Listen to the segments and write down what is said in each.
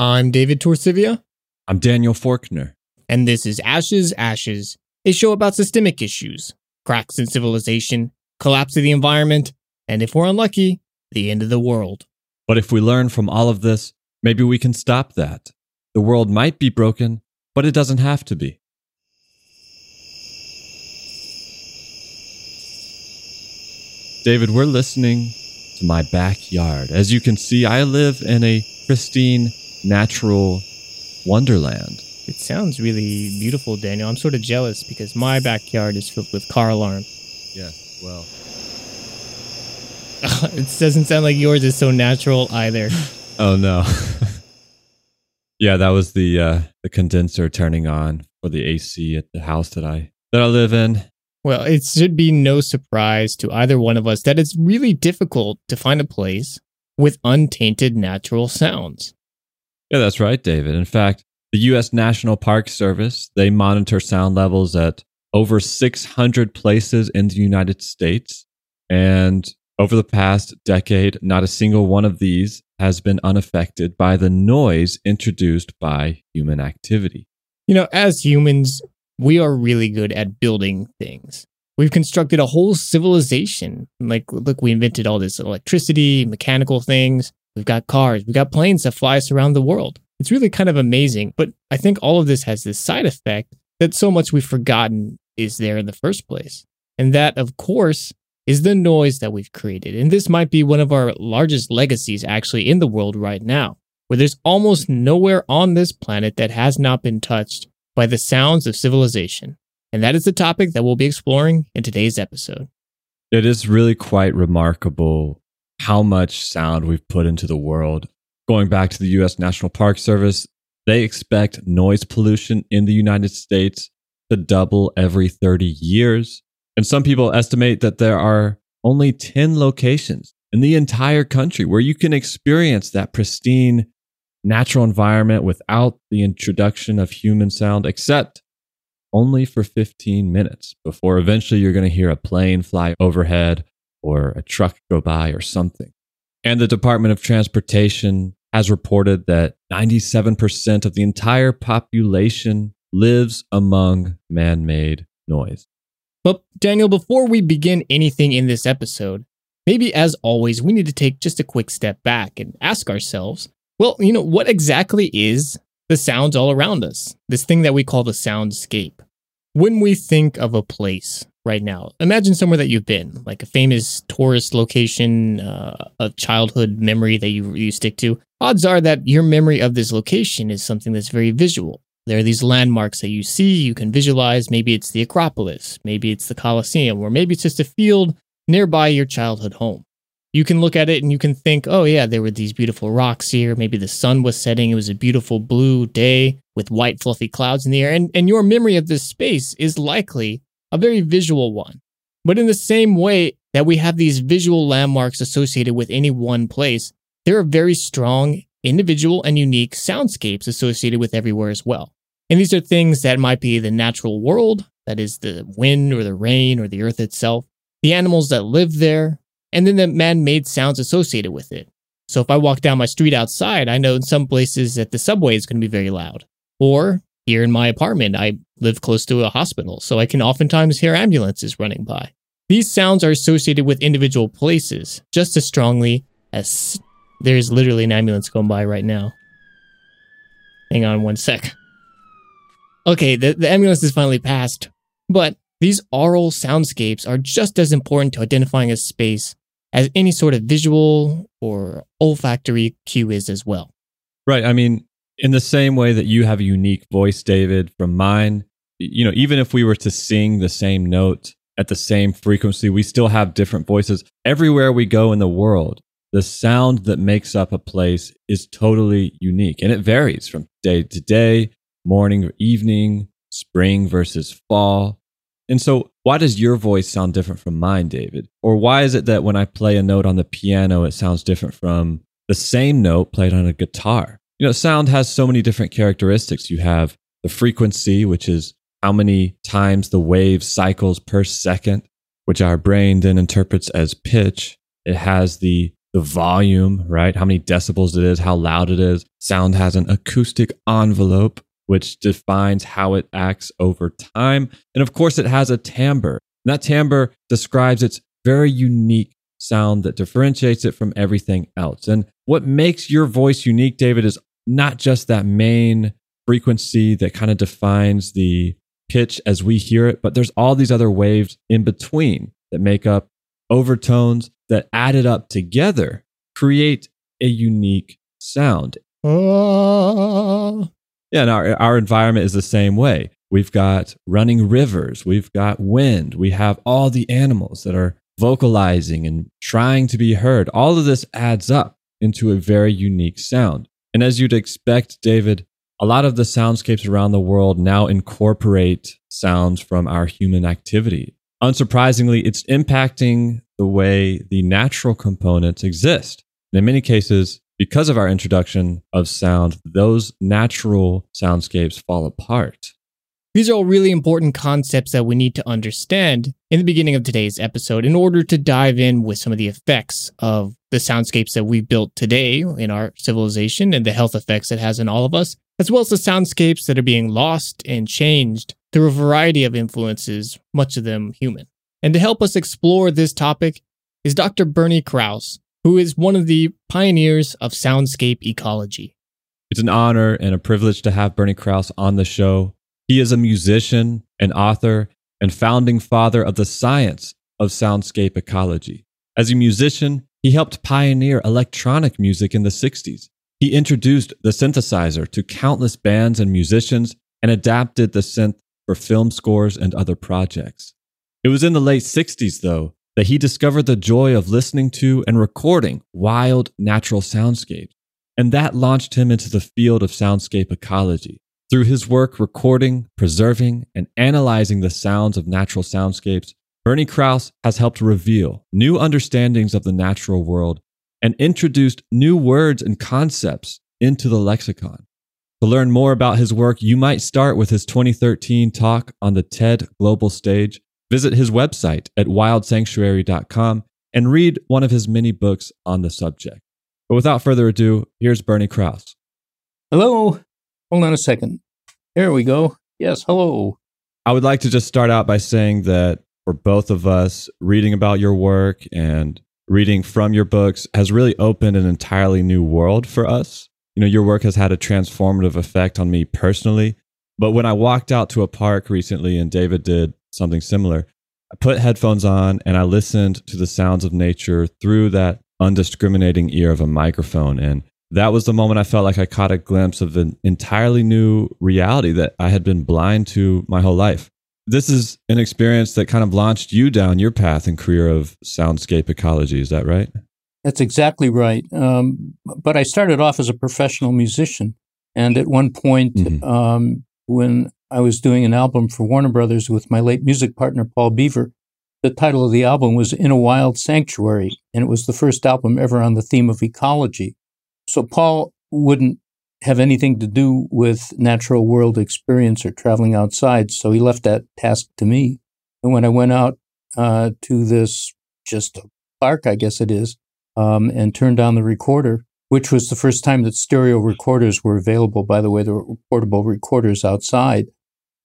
I'm David Torcivia. I'm Daniel Forkner. And this is Ashes, Ashes, a show about systemic issues, cracks in civilization, collapse of the environment, and if we're unlucky, the end of the world. But if we learn from all of this, maybe we can stop that. The world might be broken, but it doesn't have to be. David, we're listening to my backyard. As you can see, I live in a pristine, natural wonderland. It sounds really beautiful, Daniel. I'm sort of jealous because my backyard is filled with car alarms. Yeah, well. it doesn't sound like yours is so natural either. oh no. yeah, that was the uh, the condenser turning on for the AC at the house that I that I live in. Well, it should be no surprise to either one of us that it's really difficult to find a place with untainted natural sounds. Yeah, that's right, David. In fact, the US National Park Service, they monitor sound levels at over 600 places in the United States. And over the past decade, not a single one of these has been unaffected by the noise introduced by human activity. You know, as humans, we are really good at building things. We've constructed a whole civilization. Like, look, we invented all this electricity, mechanical things. We've got cars, we've got planes that fly us around the world. It's really kind of amazing. But I think all of this has this side effect that so much we've forgotten is there in the first place. And that, of course, is the noise that we've created. And this might be one of our largest legacies actually in the world right now, where there's almost nowhere on this planet that has not been touched by the sounds of civilization. And that is the topic that we'll be exploring in today's episode. It is really quite remarkable how much sound we've put into the world going back to the US National Park Service, they expect noise pollution in the United States to double every 30 years. And some people estimate that there are only 10 locations in the entire country where you can experience that pristine natural environment without the introduction of human sound, except only for 15 minutes before eventually you're going to hear a plane fly overhead or a truck go by or something. And the Department of Transportation has reported that 97% of the entire population lives among man made noise. But, Daniel, before we begin anything in this episode, maybe as always, we need to take just a quick step back and ask ourselves well, you know, what exactly is the sounds all around us? This thing that we call the soundscape. When we think of a place, right now. Imagine somewhere that you've been, like a famous tourist location, uh, a childhood memory that you, you stick to. Odds are that your memory of this location is something that's very visual. There are these landmarks that you see, you can visualize. Maybe it's the Acropolis, maybe it's the Colosseum, or maybe it's just a field nearby your childhood home. You can look at it and you can think, oh, yeah, there were these beautiful rocks here. Maybe the sun was setting. It was a beautiful blue day with white, fluffy clouds in the air. And, and your memory of this space is likely a very visual one. But in the same way that we have these visual landmarks associated with any one place, there are very strong individual and unique soundscapes associated with everywhere as well. And these are things that might be the natural world, that is the wind or the rain or the earth itself, the animals that live there, and then the man made sounds associated with it. So if I walk down my street outside, I know in some places that the subway is going to be very loud. Or here in my apartment, I live close to a hospital, so I can oftentimes hear ambulances running by. These sounds are associated with individual places just as strongly as there's literally an ambulance going by right now. Hang on one sec. Okay, the, the ambulance is finally passed, but these aural soundscapes are just as important to identifying a space as any sort of visual or olfactory cue is as well. Right. I mean, in the same way that you have a unique voice, David, from mine, you know, even if we were to sing the same note at the same frequency, we still have different voices. Everywhere we go in the world, the sound that makes up a place is totally unique and it varies from day to day, morning or evening, spring versus fall. And so, why does your voice sound different from mine, David? Or why is it that when I play a note on the piano, it sounds different from the same note played on a guitar? You know, sound has so many different characteristics. You have the frequency, which is how many times the wave cycles per second, which our brain then interprets as pitch. It has the the volume, right? How many decibels it is, how loud it is. Sound has an acoustic envelope, which defines how it acts over time. And of course, it has a timbre. And that timbre describes its very unique sound that differentiates it from everything else. And what makes your voice unique, David, is not just that main frequency that kind of defines the pitch as we hear it, but there's all these other waves in between that make up overtones that added up together create a unique sound. Uh. Yeah, and our, our environment is the same way. We've got running rivers, we've got wind, we have all the animals that are vocalizing and trying to be heard. All of this adds up into a very unique sound. And as you'd expect, David, a lot of the soundscapes around the world now incorporate sounds from our human activity. Unsurprisingly, it's impacting the way the natural components exist. And in many cases, because of our introduction of sound, those natural soundscapes fall apart. These are all really important concepts that we need to understand in the beginning of today's episode in order to dive in with some of the effects of the soundscapes that we've built today in our civilization and the health effects it has in all of us, as well as the soundscapes that are being lost and changed through a variety of influences, much of them human. And to help us explore this topic is Dr. Bernie Krause, who is one of the pioneers of soundscape ecology. It's an honor and a privilege to have Bernie Krause on the show. He is a musician, an author, and founding father of the science of soundscape ecology. As a musician, he helped pioneer electronic music in the 60s. He introduced the synthesizer to countless bands and musicians and adapted the synth for film scores and other projects. It was in the late 60s, though, that he discovered the joy of listening to and recording wild natural soundscapes. And that launched him into the field of soundscape ecology. Through his work recording, preserving, and analyzing the sounds of natural soundscapes, Bernie Krause has helped reveal new understandings of the natural world and introduced new words and concepts into the lexicon. To learn more about his work, you might start with his 2013 talk on the TED Global Stage. Visit his website at wildsanctuary.com and read one of his many books on the subject. But without further ado, here's Bernie Krause. Hello. Hold on a second. There we go. Yes, hello. I would like to just start out by saying that for both of us, reading about your work and reading from your books has really opened an entirely new world for us you know, your work has had a transformative effect on me personally. But when I walked out to a park recently and David did something similar, I put headphones on and I listened to the sounds of nature through that undiscriminating ear of a microphone. And that was the moment I felt like I caught a glimpse of an entirely new reality that I had been blind to my whole life. This is an experience that kind of launched you down your path and career of soundscape ecology. Is that right? That's exactly right. Um, but I started off as a professional musician. And at one point, mm-hmm. um, when I was doing an album for Warner Brothers with my late music partner, Paul Beaver, the title of the album was In a Wild Sanctuary. And it was the first album ever on the theme of ecology. So Paul wouldn't have anything to do with natural world experience or traveling outside. So he left that task to me. And when I went out uh, to this just a park, I guess it is, um, and turned on the recorder, which was the first time that stereo recorders were available. By the way, there were portable recorders outside.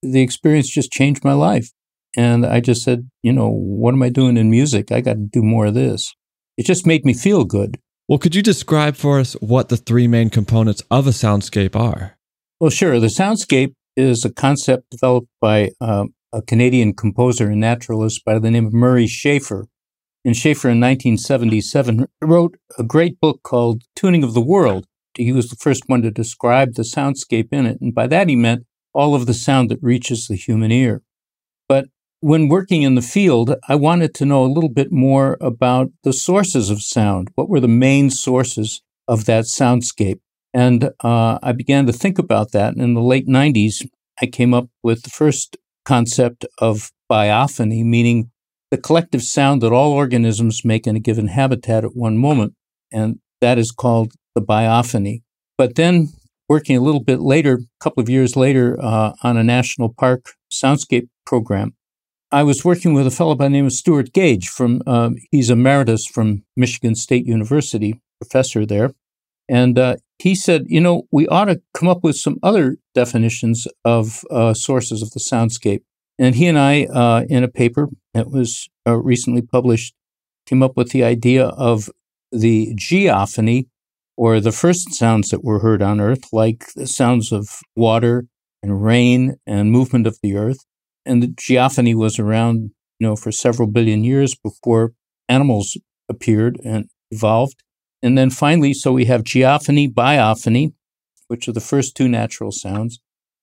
The experience just changed my life. And I just said, you know, what am I doing in music? I got to do more of this. It just made me feel good. Well, could you describe for us what the three main components of a soundscape are? Well, sure. The soundscape is a concept developed by uh, a Canadian composer and naturalist by the name of Murray Schafer. And Schafer in 1977 wrote a great book called Tuning of the World. He was the first one to describe the soundscape in it. And by that, he meant all of the sound that reaches the human ear. But when working in the field, I wanted to know a little bit more about the sources of sound. What were the main sources of that soundscape? And uh, I began to think about that. And in the late 90s, I came up with the first concept of biophony, meaning the collective sound that all organisms make in a given habitat at one moment, and that is called the biophony. But then, working a little bit later, a couple of years later, uh, on a national park soundscape program, I was working with a fellow by the name of Stuart Gage from, um, he's emeritus from Michigan State University, professor there. And uh, he said, you know, we ought to come up with some other definitions of uh, sources of the soundscape. And he and I, uh, in a paper that was uh, recently published, came up with the idea of the geophony, or the first sounds that were heard on Earth, like the sounds of water and rain and movement of the Earth. And the geophony was around, you know, for several billion years before animals appeared and evolved. And then finally, so we have geophony, biophony, which are the first two natural sounds.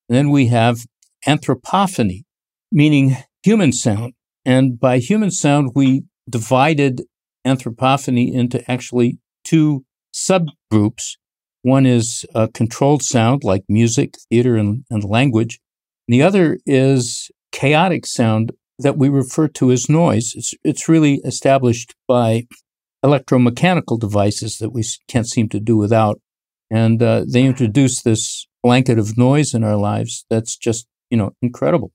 And then we have anthropophony, meaning human sound. And by human sound, we divided anthropophony into actually two subgroups. One is a controlled sound like music, theater, and, and language. And the other is chaotic sound that we refer to as noise. It's, it's really established by electromechanical devices that we can't seem to do without. And uh, they introduce this blanket of noise in our lives that's just, you know, incredible.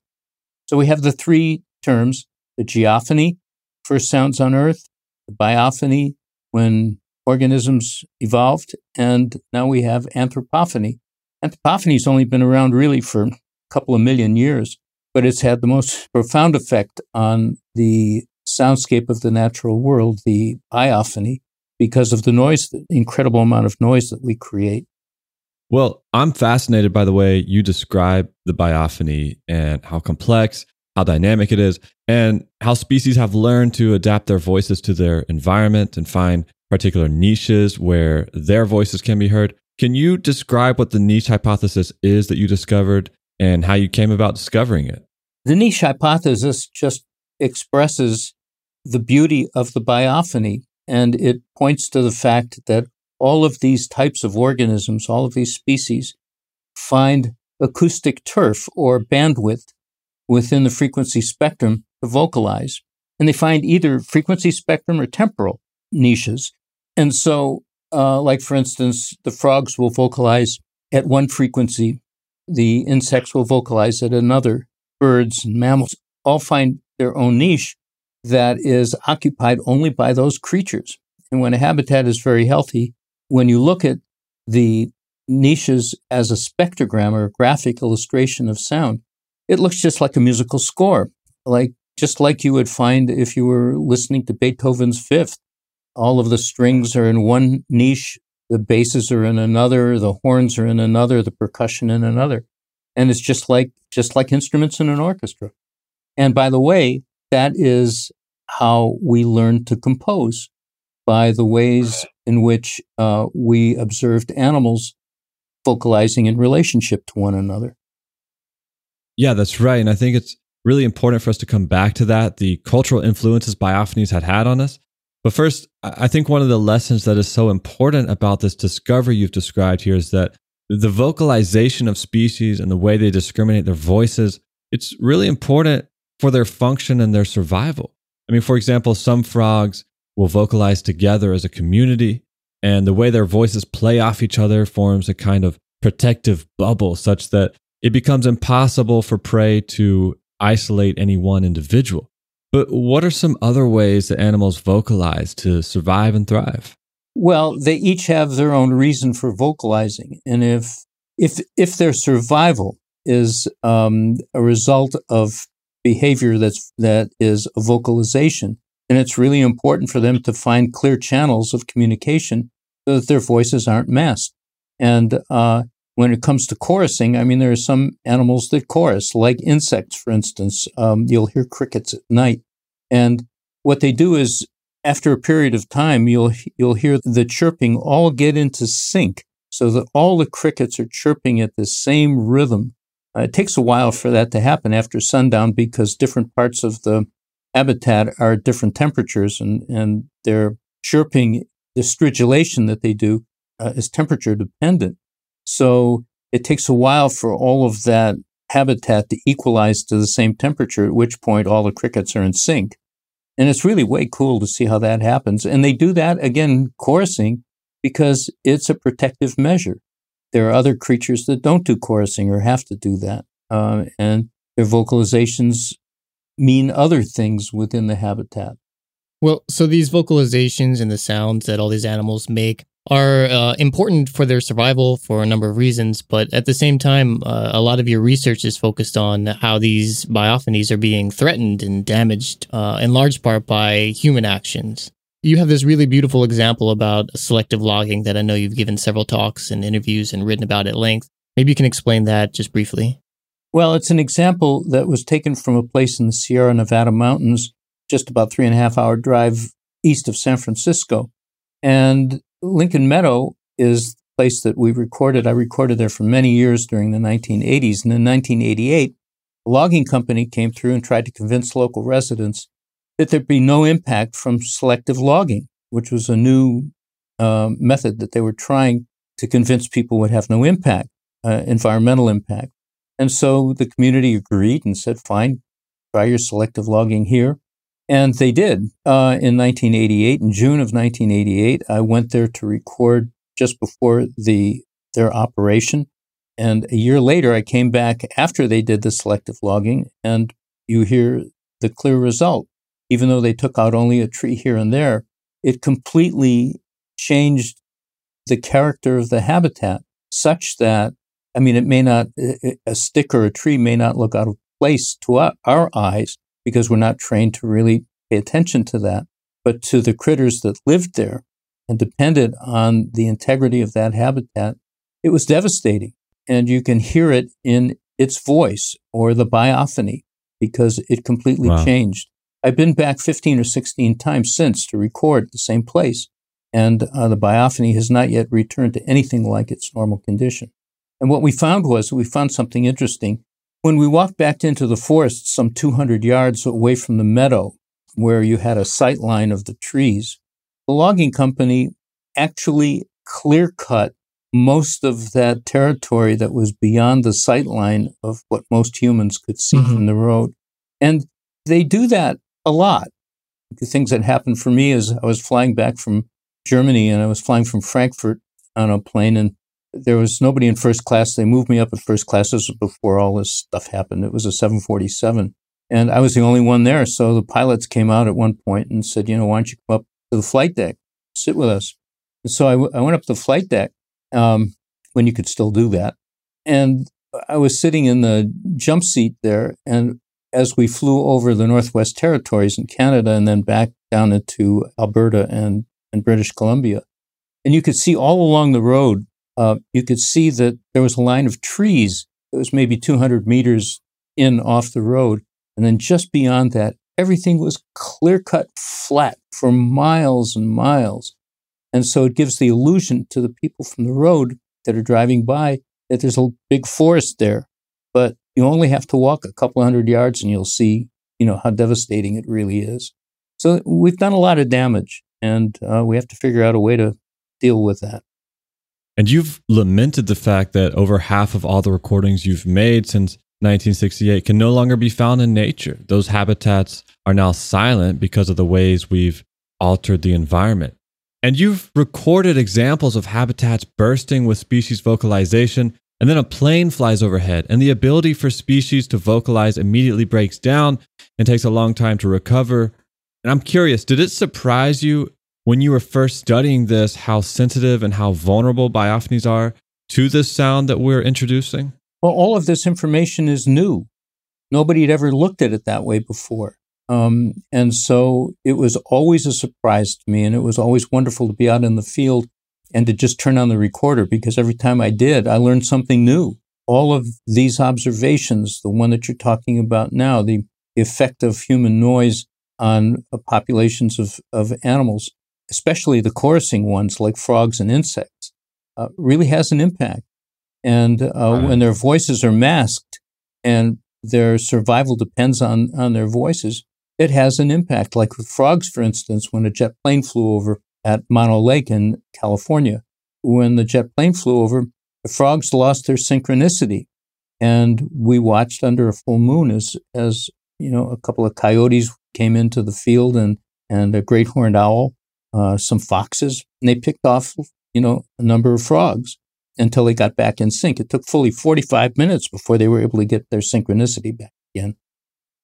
So we have the three terms the geophony, first sounds on Earth, the biophony, when organisms evolved, and now we have anthropophony. Anthropophony's only been around really for a couple of million years, but it's had the most profound effect on the soundscape of the natural world, the biophony, because of the noise, the incredible amount of noise that we create. Well, I'm fascinated by the way you describe the biophony and how complex, how dynamic it is, and how species have learned to adapt their voices to their environment and find particular niches where their voices can be heard. Can you describe what the niche hypothesis is that you discovered and how you came about discovering it? The niche hypothesis just expresses the beauty of the biophony. And it points to the fact that all of these types of organisms, all of these species, find acoustic turf or bandwidth within the frequency spectrum to vocalize. And they find either frequency spectrum or temporal niches. And so, uh, like for instance, the frogs will vocalize at one frequency, the insects will vocalize at another, birds and mammals all find their own niche that is occupied only by those creatures. And when a habitat is very healthy, when you look at the niches as a spectrogram or a graphic illustration of sound, it looks just like a musical score, like just like you would find if you were listening to Beethoven's Fifth. All of the strings are in one niche, the basses are in another, the horns are in another, the percussion in another. And it's just like just like instruments in an orchestra. And by the way, that is how we learn to compose by the ways in which uh, we observed animals vocalizing in relationship to one another. Yeah, that's right. And I think it's really important for us to come back to that the cultural influences biophonies had had on us. But first, I think one of the lessons that is so important about this discovery you've described here is that the vocalization of species and the way they discriminate their voices, it's really important for their function and their survival. I mean, for example, some frogs will vocalize together as a community, and the way their voices play off each other forms a kind of protective bubble such that it becomes impossible for prey to isolate any one individual. But what are some other ways that animals vocalize to survive and thrive? Well, they each have their own reason for vocalizing, and if if if their survival is um, a result of behavior that's that is a vocalization. And it's really important for them to find clear channels of communication so that their voices aren't masked. And uh, when it comes to chorusing, I mean, there are some animals that chorus, like insects, for instance. Um, you'll hear crickets at night, and what they do is, after a period of time, you'll you'll hear the chirping all get into sync, so that all the crickets are chirping at the same rhythm uh, it takes a while for that to happen after sundown because different parts of the habitat are at different temperatures and, and their chirping, the stridulation that they do uh, is temperature dependent. So it takes a while for all of that habitat to equalize to the same temperature, at which point all the crickets are in sync. And it's really way cool to see how that happens. And they do that again, chorusing, because it's a protective measure. There are other creatures that don't do chorusing or have to do that. Uh, and their vocalizations mean other things within the habitat. Well, so these vocalizations and the sounds that all these animals make are uh, important for their survival for a number of reasons, but at the same time, uh, a lot of your research is focused on how these biophonies are being threatened and damaged uh, in large part by human actions. You have this really beautiful example about selective logging that I know you've given several talks and interviews and written about at length. Maybe you can explain that just briefly. Well, it's an example that was taken from a place in the Sierra Nevada mountains, just about three and a half hour drive east of San Francisco. And Lincoln Meadow is the place that we recorded. I recorded there for many years during the 1980s. And in 1988, a logging company came through and tried to convince local residents that there'd be no impact from selective logging, which was a new uh, method that they were trying to convince people would have no impact, uh, environmental impact. And so the community agreed and said, fine, try your selective logging here. And they did. Uh, in 1988, in June of 1988, I went there to record just before the their operation. And a year later, I came back after they did the selective logging, and you hear the clear result. Even though they took out only a tree here and there, it completely changed the character of the habitat such that, I mean, it may not, a stick or a tree may not look out of place to our eyes, because we're not trained to really pay attention to that. But to the critters that lived there and depended on the integrity of that habitat, it was devastating. And you can hear it in its voice or the biophony because it completely wow. changed. I've been back 15 or 16 times since to record the same place, and uh, the biophony has not yet returned to anything like its normal condition. And what we found was we found something interesting. When we walked back into the forest, some 200 yards away from the meadow, where you had a sight line of the trees, the logging company actually clear cut most of that territory that was beyond the sight line of what most humans could see mm-hmm. from the road. And they do that a lot. The things that happened for me is I was flying back from Germany and I was flying from Frankfurt on a plane and there was nobody in first class. They moved me up at first class. This was before all this stuff happened. It was a 747. And I was the only one there. So the pilots came out at one point and said, you know, why don't you come up to the flight deck, sit with us? And so I, w- I went up to the flight deck um, when you could still do that. And I was sitting in the jump seat there. And as we flew over the Northwest Territories in Canada and then back down into Alberta and, and British Columbia, and you could see all along the road uh, you could see that there was a line of trees that was maybe 200 meters in off the road. And then just beyond that, everything was clear cut flat for miles and miles. And so it gives the illusion to the people from the road that are driving by that there's a big forest there. But you only have to walk a couple hundred yards and you'll see, you know, how devastating it really is. So we've done a lot of damage and uh, we have to figure out a way to deal with that. And you've lamented the fact that over half of all the recordings you've made since 1968 can no longer be found in nature. Those habitats are now silent because of the ways we've altered the environment. And you've recorded examples of habitats bursting with species vocalization, and then a plane flies overhead, and the ability for species to vocalize immediately breaks down and takes a long time to recover. And I'm curious, did it surprise you when you were first studying this how sensitive and how vulnerable biophonies are to this sound that we're introducing? Well, all of this information is new. Nobody had ever looked at it that way before. Um, and so it was always a surprise to me, and it was always wonderful to be out in the field and to just turn on the recorder because every time I did, I learned something new. All of these observations, the one that you're talking about now, the effect of human noise on populations of, of animals, especially the chorusing ones like frogs and insects, uh, really has an impact. And uh, when their voices are masked and their survival depends on, on their voices, it has an impact. Like with frogs, for instance, when a jet plane flew over at Mono Lake in California, when the jet plane flew over, the frogs lost their synchronicity. And we watched under a full moon as, as you know, a couple of coyotes came into the field and, and a great horned owl uh, some foxes, and they picked off, you know, a number of frogs until they got back in sync. It took fully 45 minutes before they were able to get their synchronicity back again.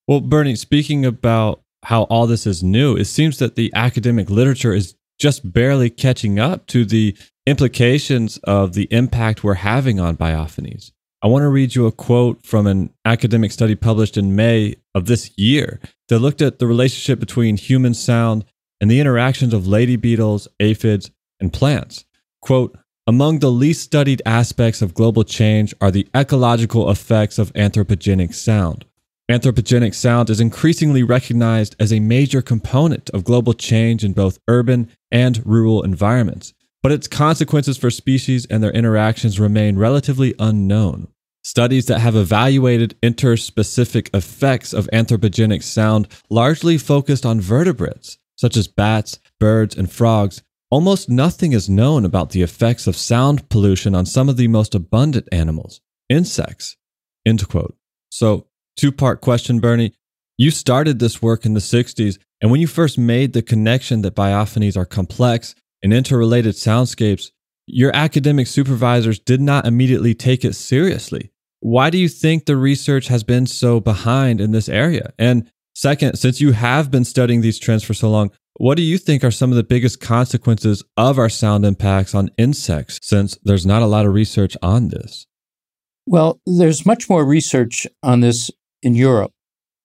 Well, Bernie, speaking about how all this is new, it seems that the academic literature is just barely catching up to the implications of the impact we're having on biophonies. I want to read you a quote from an academic study published in May of this year that looked at the relationship between human sound and the interactions of lady beetles, aphids, and plants. Quote, among the least studied aspects of global change are the ecological effects of anthropogenic sound. Anthropogenic sound is increasingly recognized as a major component of global change in both urban and rural environments, but its consequences for species and their interactions remain relatively unknown. Studies that have evaluated interspecific effects of anthropogenic sound largely focused on vertebrates, such as bats, birds, and frogs. Almost nothing is known about the effects of sound pollution on some of the most abundant animals, insects. End quote. So, two part question, Bernie. You started this work in the 60s, and when you first made the connection that biophonies are complex and interrelated soundscapes, your academic supervisors did not immediately take it seriously. Why do you think the research has been so behind in this area? And second, since you have been studying these trends for so long, what do you think are some of the biggest consequences of our sound impacts on insects since there's not a lot of research on this? Well, there's much more research on this in Europe,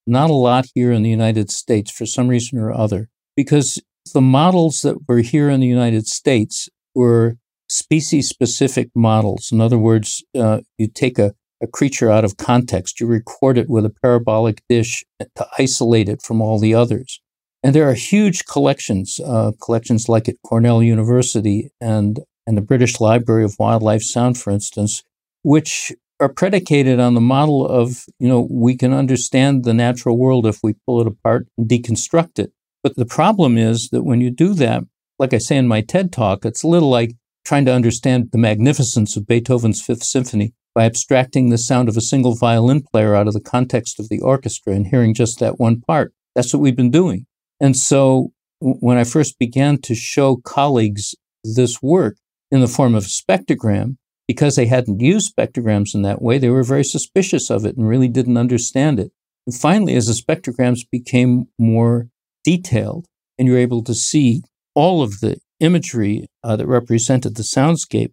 not a lot here in the United States for some reason or other, because the models that were here in the United States were species specific models. In other words, uh, you take a, a creature out of context, you record it with a parabolic dish to isolate it from all the others. And there are huge collections, uh, collections like at Cornell University and, and the British Library of Wildlife Sound, for instance, which are predicated on the model of, you know, we can understand the natural world if we pull it apart and deconstruct it. But the problem is that when you do that, like I say in my TED talk, it's a little like trying to understand the magnificence of Beethoven's Fifth Symphony by abstracting the sound of a single violin player out of the context of the orchestra and hearing just that one part. That's what we've been doing. And so when I first began to show colleagues this work in the form of a spectrogram, because they hadn't used spectrograms in that way, they were very suspicious of it and really didn't understand it. And finally, as the spectrograms became more detailed and you're able to see all of the imagery uh, that represented the soundscape,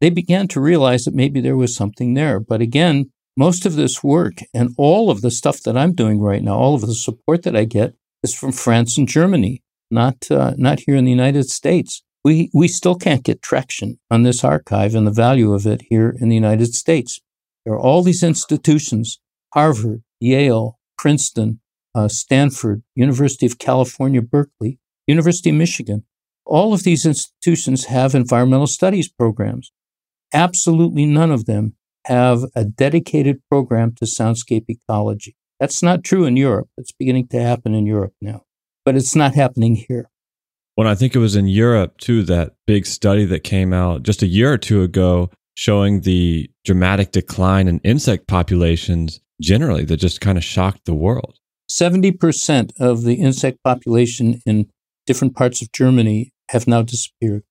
they began to realize that maybe there was something there. But again, most of this work and all of the stuff that I'm doing right now, all of the support that I get is from France and Germany, not uh, not here in the United States we, we still can't get traction on this archive and the value of it here in the United States. There are all these institutions Harvard, Yale, Princeton, uh, Stanford, University of California, Berkeley, University of Michigan. All of these institutions have environmental studies programs. Absolutely none of them have a dedicated program to soundscape ecology. That's not true in Europe. It's beginning to happen in Europe now, but it's not happening here. When I think it was in Europe too, that big study that came out just a year or two ago showing the dramatic decline in insect populations generally that just kind of shocked the world. 70% of the insect population in different parts of Germany have now disappeared.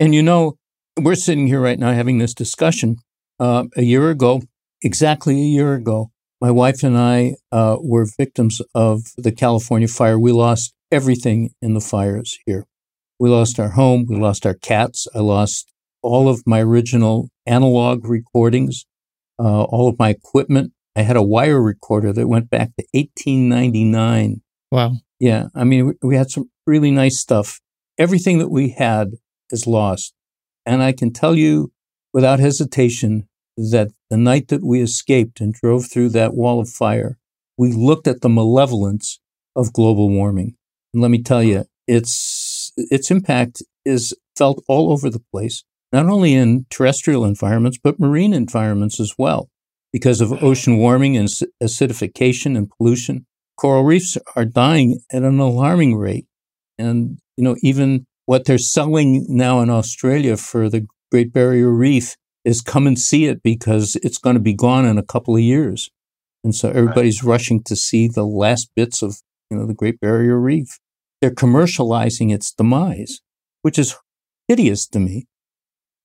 And you know, we're sitting here right now having this discussion. Uh, a year ago, exactly a year ago, my wife and I uh, were victims of the California fire. We lost everything in the fires here. We lost our home. We lost our cats. I lost all of my original analog recordings, uh, all of my equipment. I had a wire recorder that went back to 1899. Wow. Yeah. I mean, we had some really nice stuff. Everything that we had is lost. And I can tell you without hesitation that the night that we escaped and drove through that wall of fire, we looked at the malevolence of global warming. And let me tell you, its its impact is felt all over the place, not only in terrestrial environments but marine environments as well, because of ocean warming and acidification and pollution. Coral reefs are dying at an alarming rate, and you know even what they're selling now in Australia for the Great Barrier Reef is come and see it because it's going to be gone in a couple of years. And so everybody's right. rushing to see the last bits of, you know, the Great Barrier Reef. They're commercializing its demise, which is hideous to me.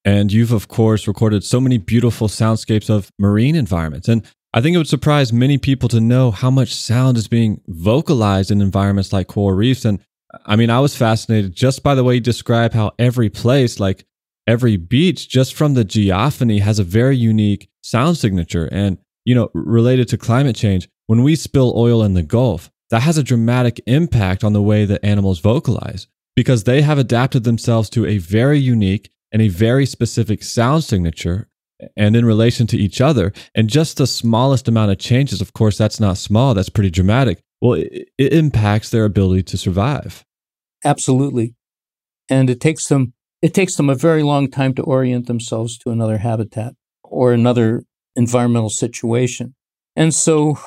And you've, of course, recorded so many beautiful soundscapes of marine environments. And I think it would surprise many people to know how much sound is being vocalized in environments like coral reefs. And I mean, I was fascinated just by the way you describe how every place, like every beach, just from the geophony, has a very unique sound signature. And, you know, related to climate change, when we spill oil in the Gulf, that has a dramatic impact on the way that animals vocalize because they have adapted themselves to a very unique and a very specific sound signature and in relation to each other. And just the smallest amount of changes, of course, that's not small, that's pretty dramatic. Well, it, it impacts their ability to survive. Absolutely. And it takes them it takes them a very long time to orient themselves to another habitat or another environmental situation. And so,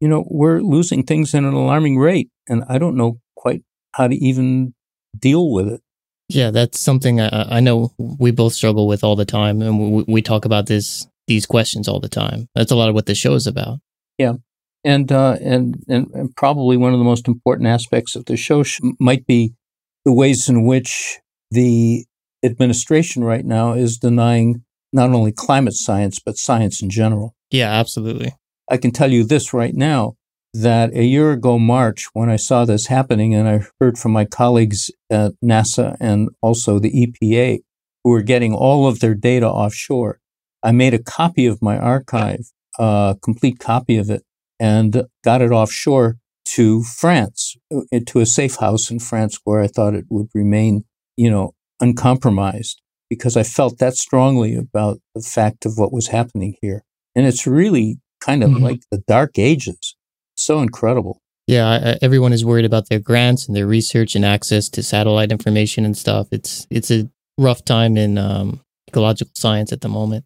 you know, we're losing things at an alarming rate. And I don't know quite how to even deal with it. Yeah, that's something I, I know we both struggle with all the time, and we, we, talk about this these questions all the time. That's a lot of what the show is about. Yeah, and uh, and, and, probably one of the most important aspects of the show sh- might be the ways in which the administration right now is denying not only climate science but science in general. Yeah, absolutely. I can tell you this right now that a year ago, March, when I saw this happening, and I heard from my colleagues at NASA and also the EPA, who were getting all of their data offshore, I made a copy of my archive, a complete copy of it, and got it offshore to France, uh, to a safe house in France where I thought it would remain, you know, uncompromised because I felt that strongly about the fact of what was happening here. And it's really kind of mm-hmm. like the dark ages so incredible. Yeah, everyone is worried about their grants and their research and access to satellite information and stuff. It's it's a rough time in um, ecological science at the moment.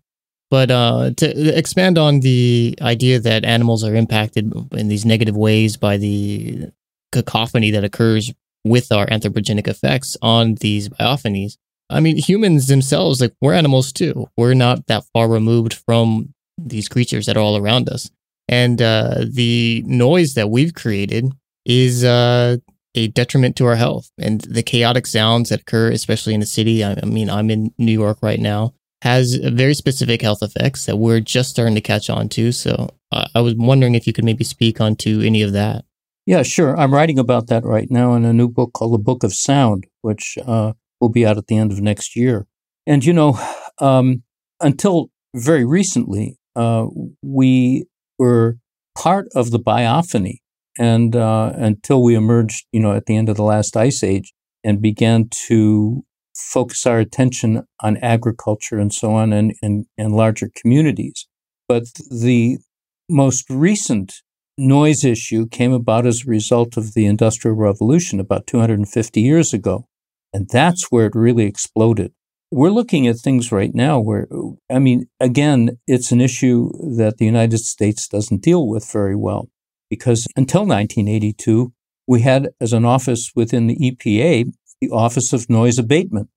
But uh, to expand on the idea that animals are impacted in these negative ways by the cacophony that occurs with our anthropogenic effects on these biophonies, I mean, humans themselves, like we're animals too. We're not that far removed from these creatures that are all around us. And uh, the noise that we've created is uh, a detriment to our health. And the chaotic sounds that occur, especially in the city, I, I mean, I'm in New York right now, has very specific health effects that we're just starting to catch on to. So uh, I was wondering if you could maybe speak onto any of that. Yeah, sure. I'm writing about that right now in a new book called The Book of Sound, which uh, will be out at the end of next year. And, you know, um, until very recently, uh, we were part of the biophony. And uh, until we emerged, you know, at the end of the last ice age and began to focus our attention on agriculture and so on and, and, and larger communities. But the most recent noise issue came about as a result of the Industrial Revolution about 250 years ago. And that's where it really exploded we're looking at things right now where, I mean, again, it's an issue that the United States doesn't deal with very well because until 1982, we had as an office within the EPA the Office of Noise Abatement.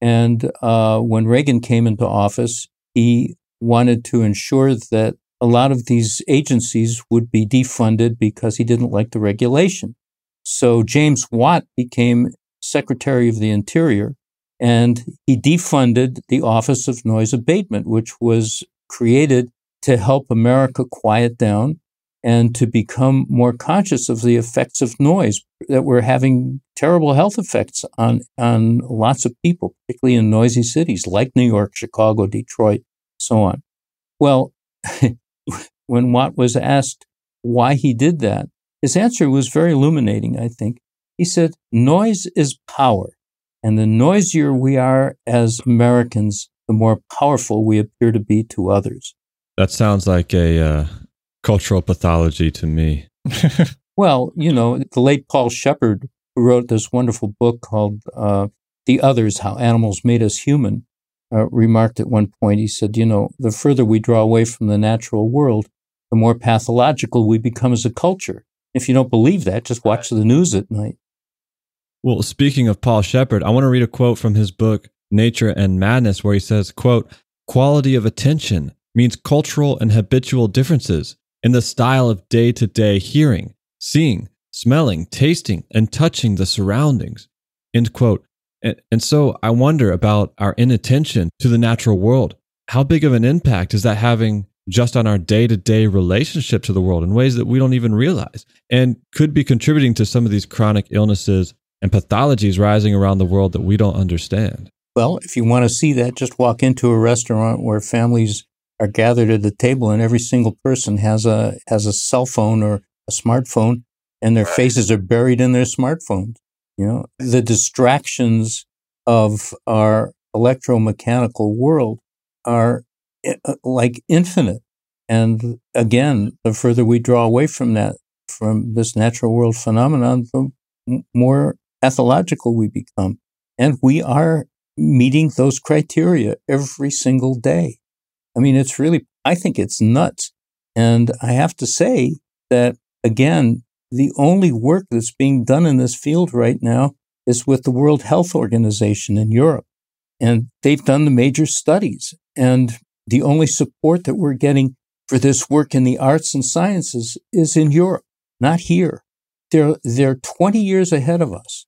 And uh, when Reagan came into office, he wanted to ensure that a lot of these agencies would be defunded because he didn't like the regulation. So James Watt became Secretary of the Interior and he defunded the Office of Noise Abatement, which was created to help America quiet down and to become more conscious of the effects of noise that we're having terrible health effects on, on lots of people, particularly in noisy cities like New York, Chicago, Detroit, so on. Well, when Watt was asked why he did that, his answer was very illuminating, I think. He said, Noise is power. And the noisier we are as Americans, the more powerful we appear to be to others. That sounds like a uh, cultural pathology to me. well, you know, the late Paul Shepard, who wrote this wonderful book called uh, The Others How Animals Made Us Human, uh, remarked at one point, he said, you know, the further we draw away from the natural world, the more pathological we become as a culture. If you don't believe that, just watch the news at night. Well, speaking of Paul Shepard, I want to read a quote from his book, Nature and Madness, where he says, quote, quality of attention means cultural and habitual differences in the style of day to day hearing, seeing, smelling, tasting, and touching the surroundings. End quote. And, and so I wonder about our inattention to the natural world. How big of an impact is that having just on our day to day relationship to the world in ways that we don't even realize and could be contributing to some of these chronic illnesses and pathologies rising around the world that we don't understand. Well, if you want to see that, just walk into a restaurant where families are gathered at the table and every single person has a has a cell phone or a smartphone and their faces are buried in their smartphones. You know, the distractions of our electromechanical world are uh, like infinite. And again, the further we draw away from that, from this natural world phenomenon, the more pathological we become. And we are meeting those criteria every single day. I mean, it's really, I think it's nuts. And I have to say that, again, the only work that's being done in this field right now is with the World Health Organization in Europe. And they've done the major studies. And the only support that we're getting for this work in the arts and sciences is in Europe, not here. They're, they're 20 years ahead of us.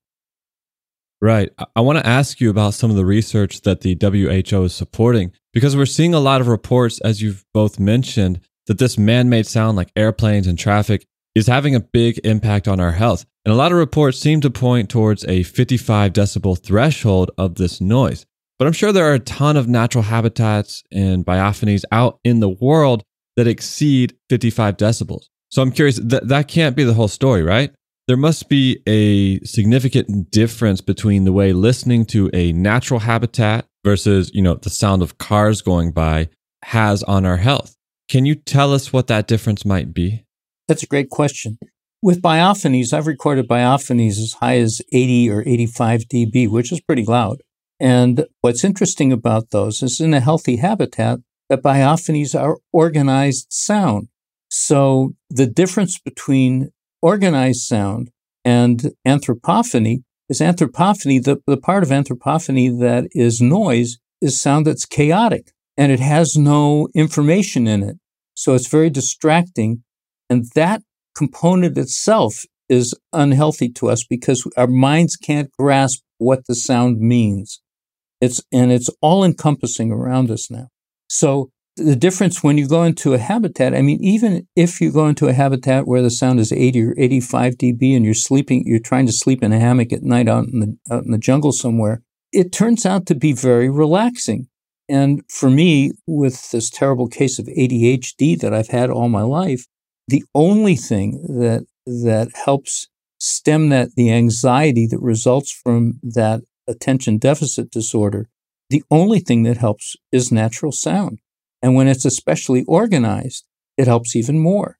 Right. I want to ask you about some of the research that the WHO is supporting because we're seeing a lot of reports, as you've both mentioned, that this man made sound like airplanes and traffic is having a big impact on our health. And a lot of reports seem to point towards a 55 decibel threshold of this noise. But I'm sure there are a ton of natural habitats and biophonies out in the world that exceed 55 decibels. So I'm curious, that, that can't be the whole story, right? There must be a significant difference between the way listening to a natural habitat versus, you know, the sound of cars going by has on our health. Can you tell us what that difference might be? That's a great question. With biophonies, I've recorded biophonies as high as 80 or 85 dB, which is pretty loud. And what's interesting about those is in a healthy habitat, that biophonies are organized sound. So the difference between organized sound and anthropophony is anthropophony, the, the part of anthropophony that is noise is sound that's chaotic and it has no information in it. So it's very distracting. And that component itself is unhealthy to us because our minds can't grasp what the sound means. It's, and it's all encompassing around us now. So the difference when you go into a habitat, I mean, even if you go into a habitat where the sound is 80 or 85 dB and you're sleeping, you're trying to sleep in a hammock at night out in the, out in the jungle somewhere, it turns out to be very relaxing. And for me, with this terrible case of ADHD that I've had all my life, the only thing that, that helps stem that, the anxiety that results from that attention deficit disorder, the only thing that helps is natural sound. And when it's especially organized, it helps even more.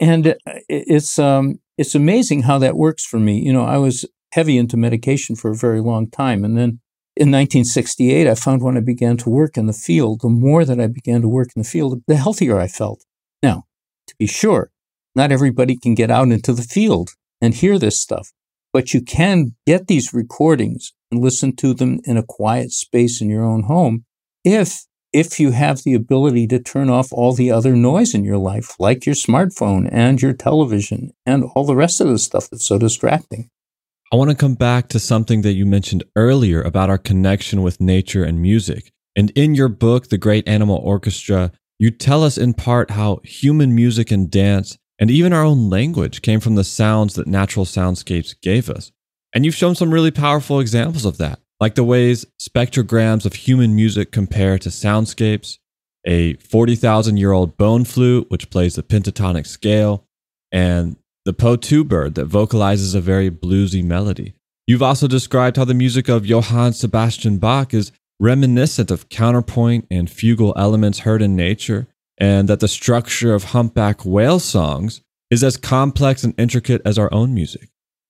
And it's, um, it's amazing how that works for me. You know, I was heavy into medication for a very long time. And then in 1968, I found when I began to work in the field, the more that I began to work in the field, the healthier I felt. Now, to be sure, not everybody can get out into the field and hear this stuff, but you can get these recordings and listen to them in a quiet space in your own home if if you have the ability to turn off all the other noise in your life, like your smartphone and your television and all the rest of the stuff that's so distracting. I want to come back to something that you mentioned earlier about our connection with nature and music. And in your book, The Great Animal Orchestra, you tell us in part how human music and dance and even our own language came from the sounds that natural soundscapes gave us. And you've shown some really powerful examples of that like the ways spectrograms of human music compare to soundscapes, a 40,000 year old bone flute, which plays the pentatonic scale, and the potoo bird that vocalizes a very bluesy melody. You've also described how the music of Johann Sebastian Bach is reminiscent of counterpoint and fugal elements heard in nature, and that the structure of humpback whale songs is as complex and intricate as our own music.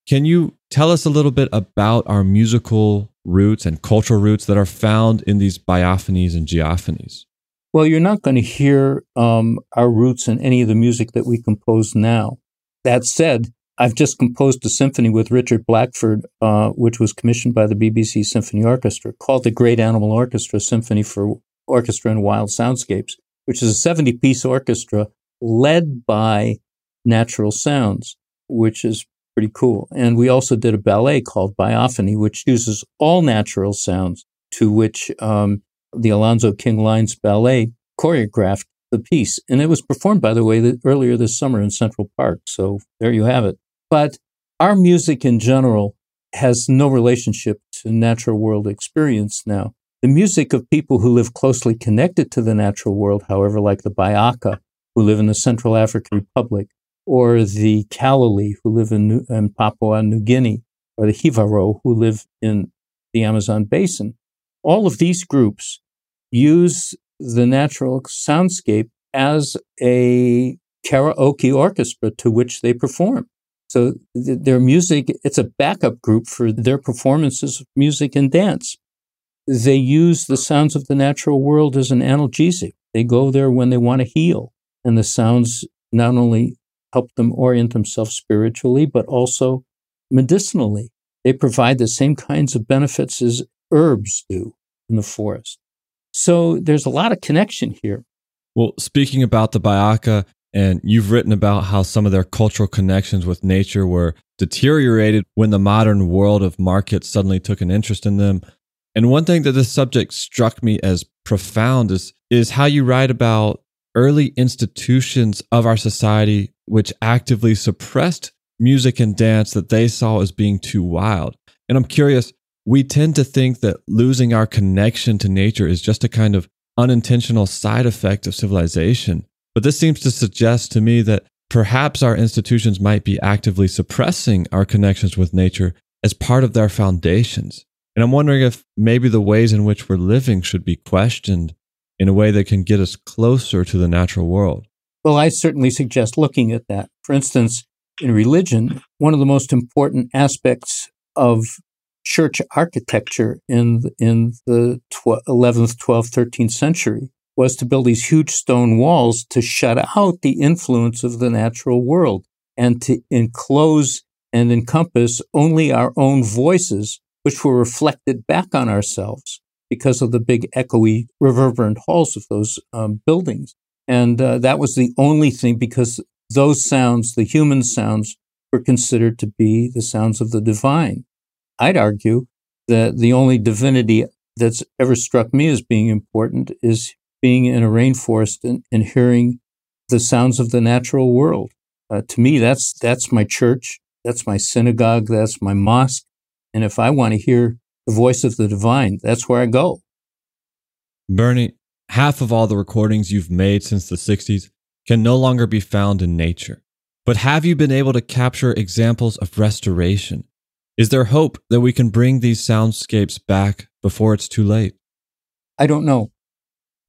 Can you tell us a little bit about our musical roots and cultural roots that are found in these biophonies and geophonies? Well, you're not going to hear um, our roots in any of the music that we compose now. That said, I've just composed a symphony with Richard Blackford, uh, which was commissioned by the BBC Symphony Orchestra, called the Great Animal Orchestra Symphony for Orchestra and Wild Soundscapes, which is a 70 piece orchestra led by natural sounds, which is pretty cool. And we also did a ballet called Biophony, which uses all natural sounds, to which um, the Alonzo King Lines Ballet choreographed the piece. And it was performed, by the way, the, earlier this summer in Central Park. So there you have it. But our music in general has no relationship to natural world experience now. The music of people who live closely connected to the natural world, however, like the Bayaka, who live in the Central African Republic, or the Kaluli, who live in, New, in Papua New Guinea, or the Jivaro who live in the Amazon basin. All of these groups use the natural soundscape as a karaoke orchestra to which they perform. So th- their music, it's a backup group for their performances of music and dance. They use the sounds of the natural world as an analgesic. They go there when they want to heal. And the sounds not only help them orient themselves spiritually, but also medicinally. They provide the same kinds of benefits as herbs do in the forest. So there's a lot of connection here. Well, speaking about the Bayaka, and you've written about how some of their cultural connections with nature were deteriorated when the modern world of markets suddenly took an interest in them. And one thing that this subject struck me as profound is, is how you write about early institutions of our society which actively suppressed music and dance that they saw as being too wild. And I'm curious, we tend to think that losing our connection to nature is just a kind of unintentional side effect of civilization. But this seems to suggest to me that perhaps our institutions might be actively suppressing our connections with nature as part of their foundations. And I'm wondering if maybe the ways in which we're living should be questioned in a way that can get us closer to the natural world. Well, I certainly suggest looking at that. For instance, in religion, one of the most important aspects of church architecture in in the 11th, 12th, 13th century was to build these huge stone walls to shut out the influence of the natural world and to enclose and encompass only our own voices, which were reflected back on ourselves because of the big echoey, reverberant halls of those um, buildings. And uh, that was the only thing because those sounds, the human sounds, were considered to be the sounds of the divine. I'd argue that the only divinity that's ever struck me as being important is being in a rainforest and, and hearing the sounds of the natural world. Uh, to me, that's that's my church, that's my synagogue, that's my mosque, and if I want to hear the voice of the divine, that's where I go. Bernie, half of all the recordings you've made since the 60s can no longer be found in nature. But have you been able to capture examples of restoration? Is there hope that we can bring these soundscapes back before it's too late? I don't know.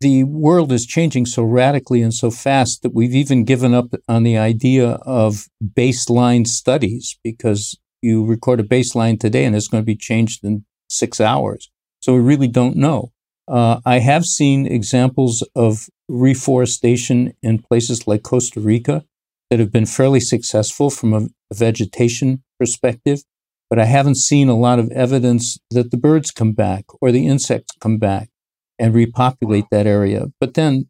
The world is changing so radically and so fast that we've even given up on the idea of baseline studies because you record a baseline today and it's going to be changed in six hours. So we really don't know. Uh, I have seen examples of reforestation in places like Costa Rica that have been fairly successful from a, vegetation perspective but I haven't seen a lot of evidence that the birds come back or the insects come back and repopulate that area. But then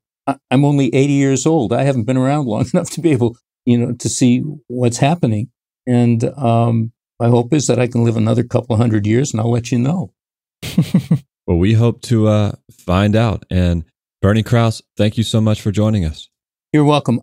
I'm only 80 years old. I haven't been around long enough to be able, you know, to see what's happening. And um, my hope is that I can live another couple hundred years, and I'll let you know. well, we hope to uh, find out. And Bernie Krause, thank you so much for joining us. You're welcome.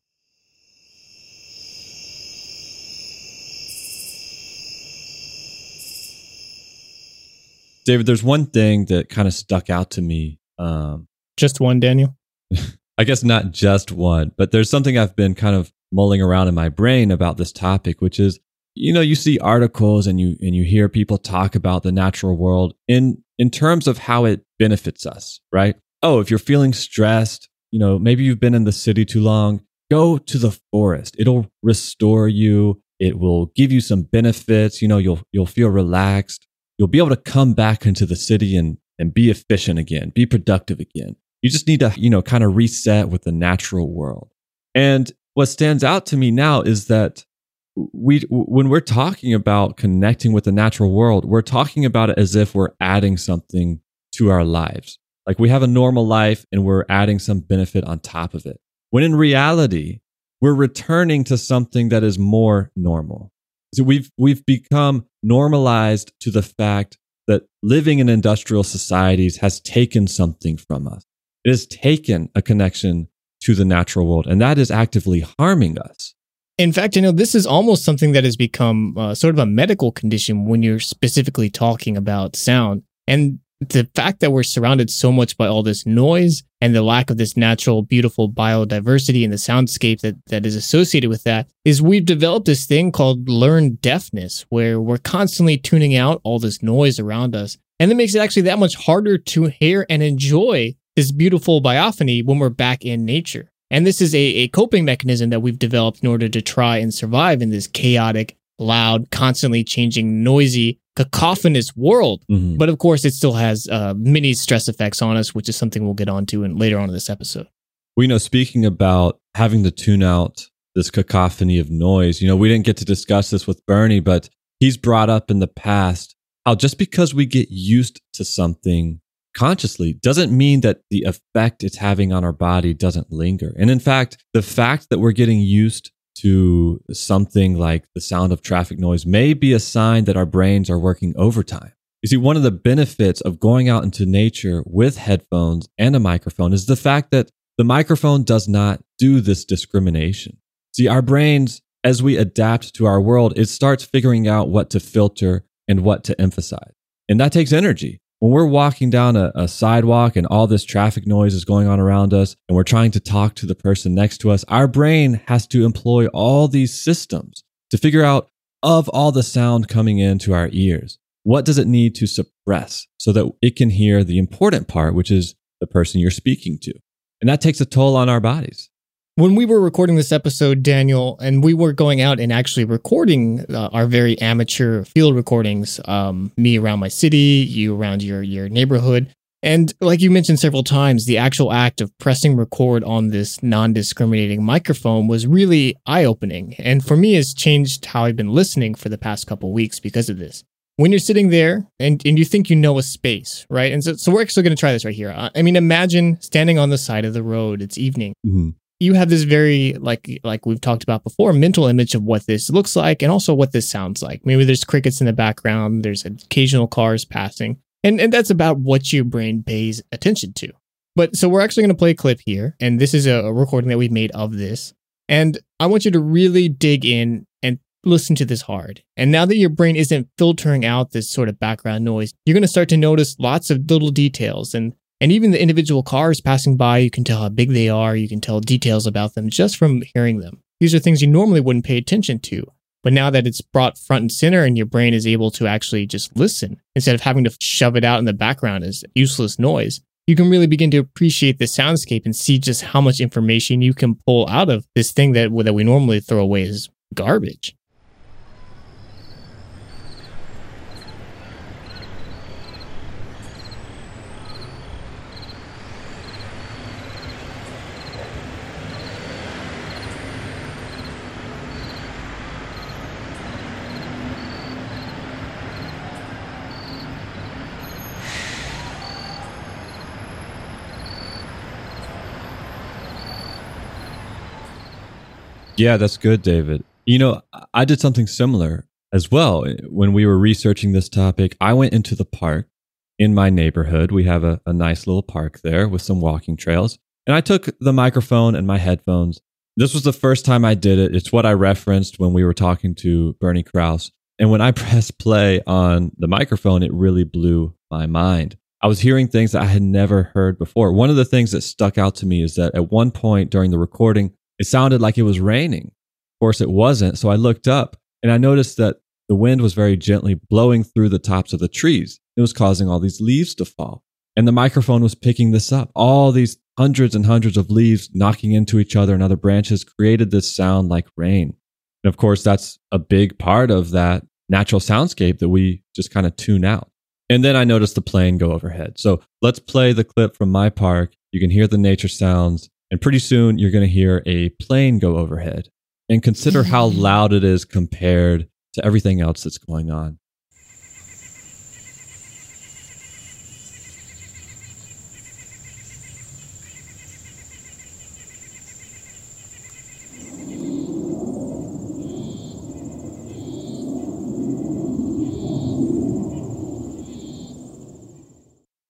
David, there's one thing that kind of stuck out to me. Um, just one, Daniel? I guess not just one, but there's something I've been kind of mulling around in my brain about this topic, which is, you know, you see articles and you and you hear people talk about the natural world in in terms of how it benefits us, right? Oh, if you're feeling stressed, you know, maybe you've been in the city too long, go to the forest. It'll restore you. It will give you some benefits, you know, you'll you'll feel relaxed you'll be able to come back into the city and, and be efficient again, be productive again. You just need to, you know, kind of reset with the natural world. And what stands out to me now is that we, when we're talking about connecting with the natural world, we're talking about it as if we're adding something to our lives. Like we have a normal life and we're adding some benefit on top of it. When in reality, we're returning to something that is more normal. So we've we've become normalized to the fact that living in industrial societies has taken something from us. It has taken a connection to the natural world, and that is actively harming us. In fact, you know, this is almost something that has become uh, sort of a medical condition when you're specifically talking about sound. And the fact that we're surrounded so much by all this noise and the lack of this natural, beautiful biodiversity and the soundscape that, that is associated with that is we've developed this thing called learned deafness, where we're constantly tuning out all this noise around us. And that makes it actually that much harder to hear and enjoy this beautiful biophony when we're back in nature. And this is a, a coping mechanism that we've developed in order to try and survive in this chaotic, loud, constantly changing, noisy, cacophonous world. Mm-hmm. But of course, it still has uh, many stress effects on us, which is something we'll get onto in, later on in this episode. Well, you know, speaking about having to tune out this cacophony of noise, you know, we didn't get to discuss this with Bernie, but he's brought up in the past how just because we get used to something consciously doesn't mean that the effect it's having on our body doesn't linger. And in fact, the fact that we're getting used to something like the sound of traffic noise may be a sign that our brains are working overtime. You see, one of the benefits of going out into nature with headphones and a microphone is the fact that the microphone does not do this discrimination. See, our brains, as we adapt to our world, it starts figuring out what to filter and what to emphasize. And that takes energy when we're walking down a, a, sidewalk and all this traffic noise is going on around us and we're trying to talk to the person next to us, our brain has to employ all these systems to figure out of all the sound coming into our ears, what does it need to suppress so that it can hear the important part, which is the person you're speaking to. And that takes a toll on our bodies when we were recording this episode, Daniel, and we were going out and actually recording uh, our very amateur field recordings, um, me around my city, you around your your neighborhood, and like you mentioned several times, the actual act of pressing record on this non-discriminating microphone was really eye-opening, and for me, has changed how I've been listening for the past couple weeks because of this. When you're sitting there and, and you think you know a space, right? And so, so we're actually going to try this right here. I mean, imagine standing on the side of the road. It's evening. Mm-hmm you have this very like like we've talked about before mental image of what this looks like and also what this sounds like. Maybe there's crickets in the background there's occasional cars passing and and that's about what your brain pays attention to. But so we're actually going to play a clip here and this is a, recording that we've made of this and i want you to really dig in and listen to this hard. And now that your brain isn't filtering out this sort of background noise you're going to start to notice lots of little details and and even the individual cars passing by, you can tell how big they are. You can tell details about them just from hearing them. These are things you normally wouldn't pay attention to. But now that it's brought front and center and your brain is able to actually just listen instead of having to shove it out in the background as useless noise, you can really begin to appreciate the soundscape and see just how much information you can pull out of this thing that, that we normally throw away as garbage. Yeah, that's good, David. You know, I did something similar as well. When we were researching this topic, I went into the park in my neighborhood. We have a, a nice little park there with some walking trails. And I took the microphone and my headphones. This was the first time I did it. It's what I referenced when we were talking to Bernie Krause. And when I pressed play on the microphone, it really blew my mind. I was hearing things that I had never heard before. One of the things that stuck out to me is that at one point during the recording, it sounded like it was raining. Of course, it wasn't. So I looked up and I noticed that the wind was very gently blowing through the tops of the trees. It was causing all these leaves to fall. And the microphone was picking this up. All these hundreds and hundreds of leaves knocking into each other and other branches created this sound like rain. And of course, that's a big part of that natural soundscape that we just kind of tune out. And then I noticed the plane go overhead. So let's play the clip from my park. You can hear the nature sounds. And pretty soon you're going to hear a plane go overhead. And consider how loud it is compared to everything else that's going on.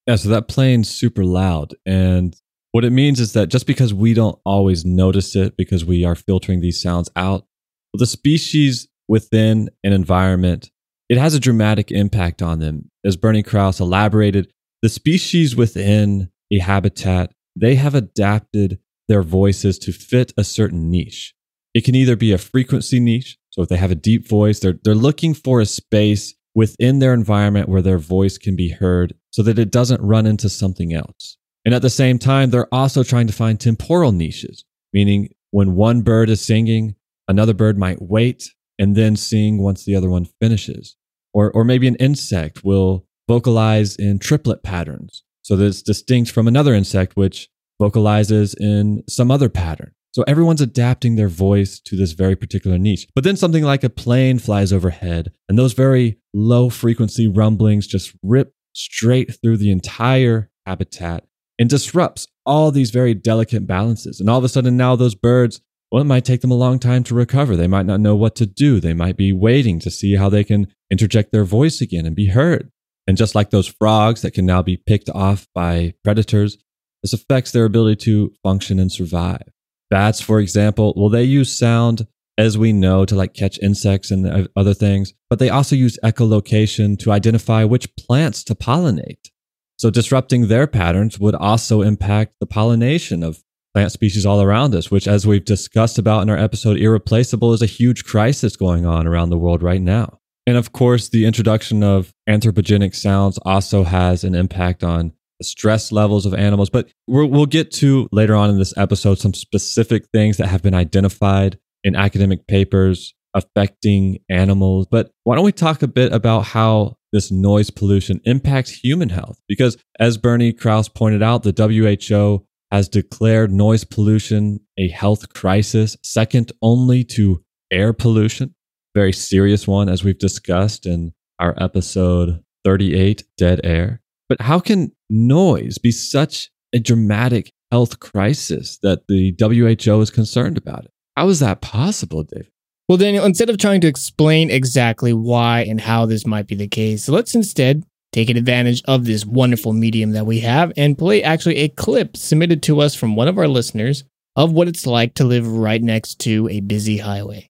Yeah, so that plane's super loud. And What it means is that just because we don't always notice it because we are filtering these sounds out, the species within an environment, it has a dramatic impact on them. As Bernie Krause elaborated, the species within a habitat, they have adapted their voices to fit a certain niche. It can either be a frequency niche. So if they have a deep voice, they're, they're looking for a space within their environment where their voice can be heard so that it doesn't run into something else. And at the same time, they're also trying to find temporal niches, meaning when one bird is singing, another bird might wait and then sing once the other one finishes. Or, or maybe an insect will vocalize in triplet patterns so that it's distinct from another insect which vocalizes in some other pattern. So everyone's adapting their voice to this very particular niche. But then something like a plane flies overhead, and those very low frequency rumblings just rip straight through the entire habitat and disrupts all these very delicate balances. And all of a sudden, now those birds, well, it might take them a long time to recover. They might not know what to do. They might be waiting to see how they can interject their voice again and be heard. And just like those frogs that can now be picked off by predators, this affects their ability to function and survive. Bats, for example, well, they use sound, as we know, to like catch insects and uh, other things, but they also use echolocation to identify which plants to pollinate. So disrupting their patterns would also impact the pollination of plant species all around us, which, as we've discussed about in our episode Irreplaceable, is a huge crisis going on around the world right now. And of course, the introduction of anthropogenic sounds also has an impact on the stress levels of animals. But we will get to later on in this episode some specific things that have been identified in academic papers affecting animals. But why don't we talk a bit about how this noise pollution impacts human health? Because as Bernie Krause pointed out, the WHO has declared noise pollution a health crisis, second only to air pollution. Very serious one, as we've discussed in our episode 38, Dead Air. But how can noise be such a dramatic health crisis that the WHO is concerned about it? How is that possible, David? Well, Daniel, instead of trying to explain exactly why and how this might be the case, let's instead take advantage of this wonderful medium that we have and play actually a clip submitted to us from one of our listeners of what it's like to live right next to a busy highway.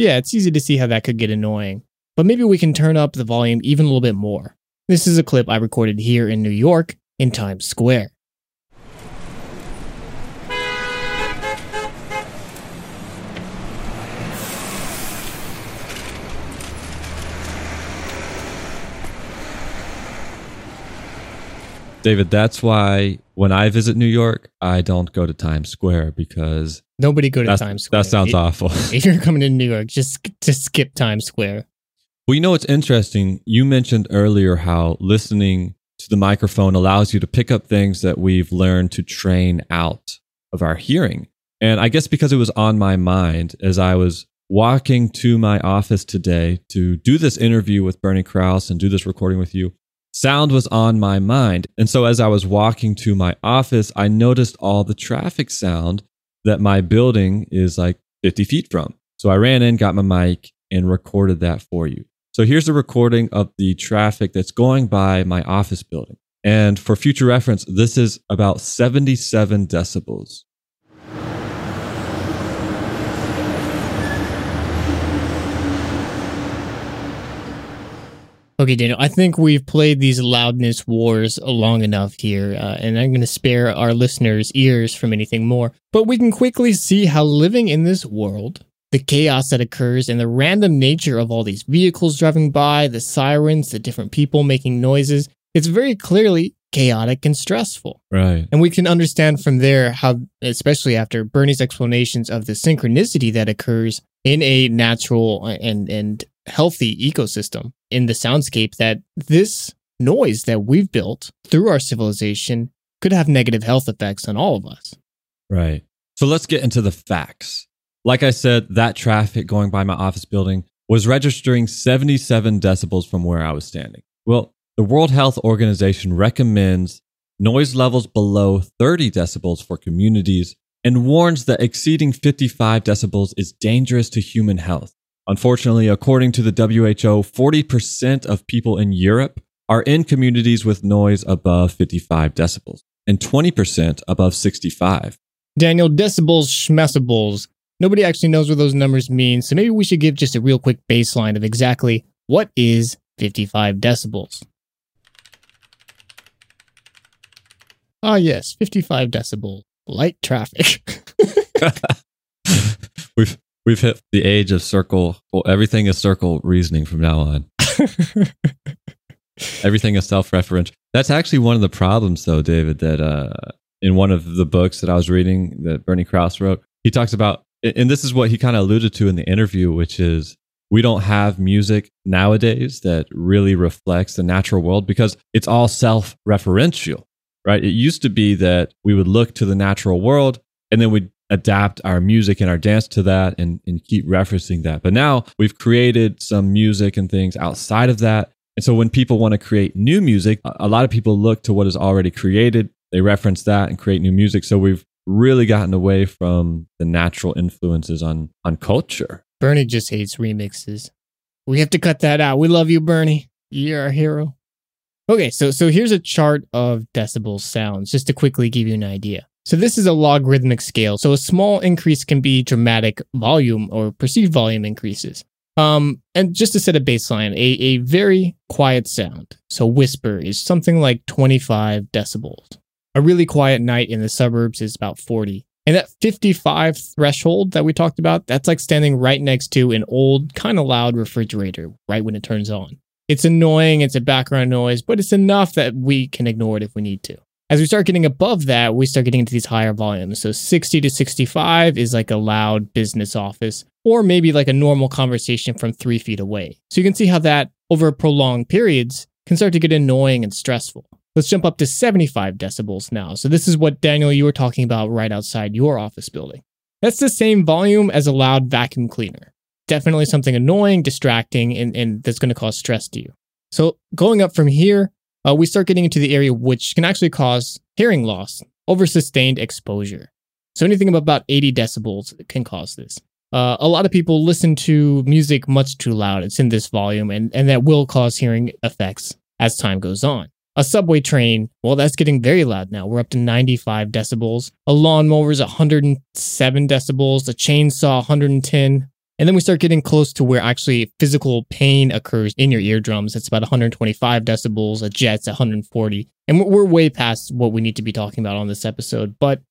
Yeah, it's easy to see how that could get annoying. But maybe we can turn up the volume even a little bit more. This is a clip I recorded here in New York in Times Square. David, that's why when I visit New York, I don't go to Times Square because nobody go to Times Square. That sounds if, awful. if you're coming to New York, just just skip Times Square. Well, you know what's interesting? You mentioned earlier how listening to the microphone allows you to pick up things that we've learned to train out of our hearing. And I guess because it was on my mind as I was walking to my office today to do this interview with Bernie Krause and do this recording with you, Sound was on my mind. And so as I was walking to my office, I noticed all the traffic sound that my building is like 50 feet from. So I ran in, got my mic, and recorded that for you. So here's a recording of the traffic that's going by my office building. And for future reference, this is about 77 decibels. Okay, Daniel, I think we've played these loudness wars long enough here, uh, and I'm going to spare our listeners' ears from anything more. But we can quickly see how living in this world, the chaos that occurs, and the random nature of all these vehicles driving by, the sirens, the different people making noises, it's very clearly chaotic and stressful. Right. And we can understand from there how, especially after Bernie's explanations of the synchronicity that occurs in a natural and, and healthy ecosystem in the soundscape that this noise that we've built through our civilization could have negative health effects on all of us. Right. So let's get into the facts. Like I said, that traffic going by my office building was registering 77 decibels from where I was standing. Well, the World Health Organization recommends noise levels below 30 decibels for communities and warns that exceeding 55 decibels is dangerous to human health. Unfortunately, according to the WHO, 40% of people in Europe are in communities with noise above 55 decibels and 20% above 65. Daniel, decibels, schmecibels. Nobody actually knows what those numbers mean, so maybe we should give just a real quick baseline of exactly what is 55 decibels. Ah, yes, 55 decibel. Light traffic. we've hit the age of circle. Well, everything is circle reasoning from now on. everything is self-referential. That's actually one of the problems, though, David. That uh, in one of the books that I was reading that Bernie Krause wrote, he talks about, and this is what he kind of alluded to in the interview, which is we don't have music nowadays that really reflects the natural world because it's all self-referential right? It used to be that we would look to the natural world and then we'd adapt our music and our dance to that and, and keep referencing that. But now we've created some music and things outside of that. And so when people want to create new music, a lot of people look to what is already created. They reference that and create new music. So we've really gotten away from the natural influences on on culture. Bernie just hates remixes. We have to cut that out. We love you, Bernie. You're our hero. Okay, so so here's a chart of decibel sounds just to quickly give you an idea. So this is a logarithmic scale. So a small increase can be dramatic volume or perceived volume increases. Um, and just to set a baseline, a, a very quiet sound, so whisper, is something like 25 decibels. A really quiet night in the suburbs is about 40. And that 55 threshold that we talked about, that's like standing right next to an old, kind of loud refrigerator right when it turns on. It's annoying, it's a background noise, but it's enough that we can ignore it if we need to. As we start getting above that, we start getting into these higher volumes. So 60 to 65 is like a loud business office, or maybe like a normal conversation from three feet away. So you can see how that, over prolonged periods, can start to get annoying and stressful. Let's jump up to 75 decibels now. So this is what Daniel you were talking about right outside your office building. That's the same volume as a loud vacuum cleaner definitely something annoying, distracting, and, and that's going to cause stress to you. So going up from here, uh, we start getting into the area which can actually cause hearing loss over sustained exposure. So anything about 80 decibels can cause this. Uh, a lot of people listen to music much too loud. It's in this volume, and, and that will cause hearing effects as time goes on. A subway train, well, that's getting very loud now. We're up to 95 decibels. A lawnmower is 107 decibels. A chainsaw, 110. And then we start getting close to where actually physical pain occurs in your eardrums. It's about 125 decibels, a jet's 140. And we're way past what we need to be talking about on this episode. But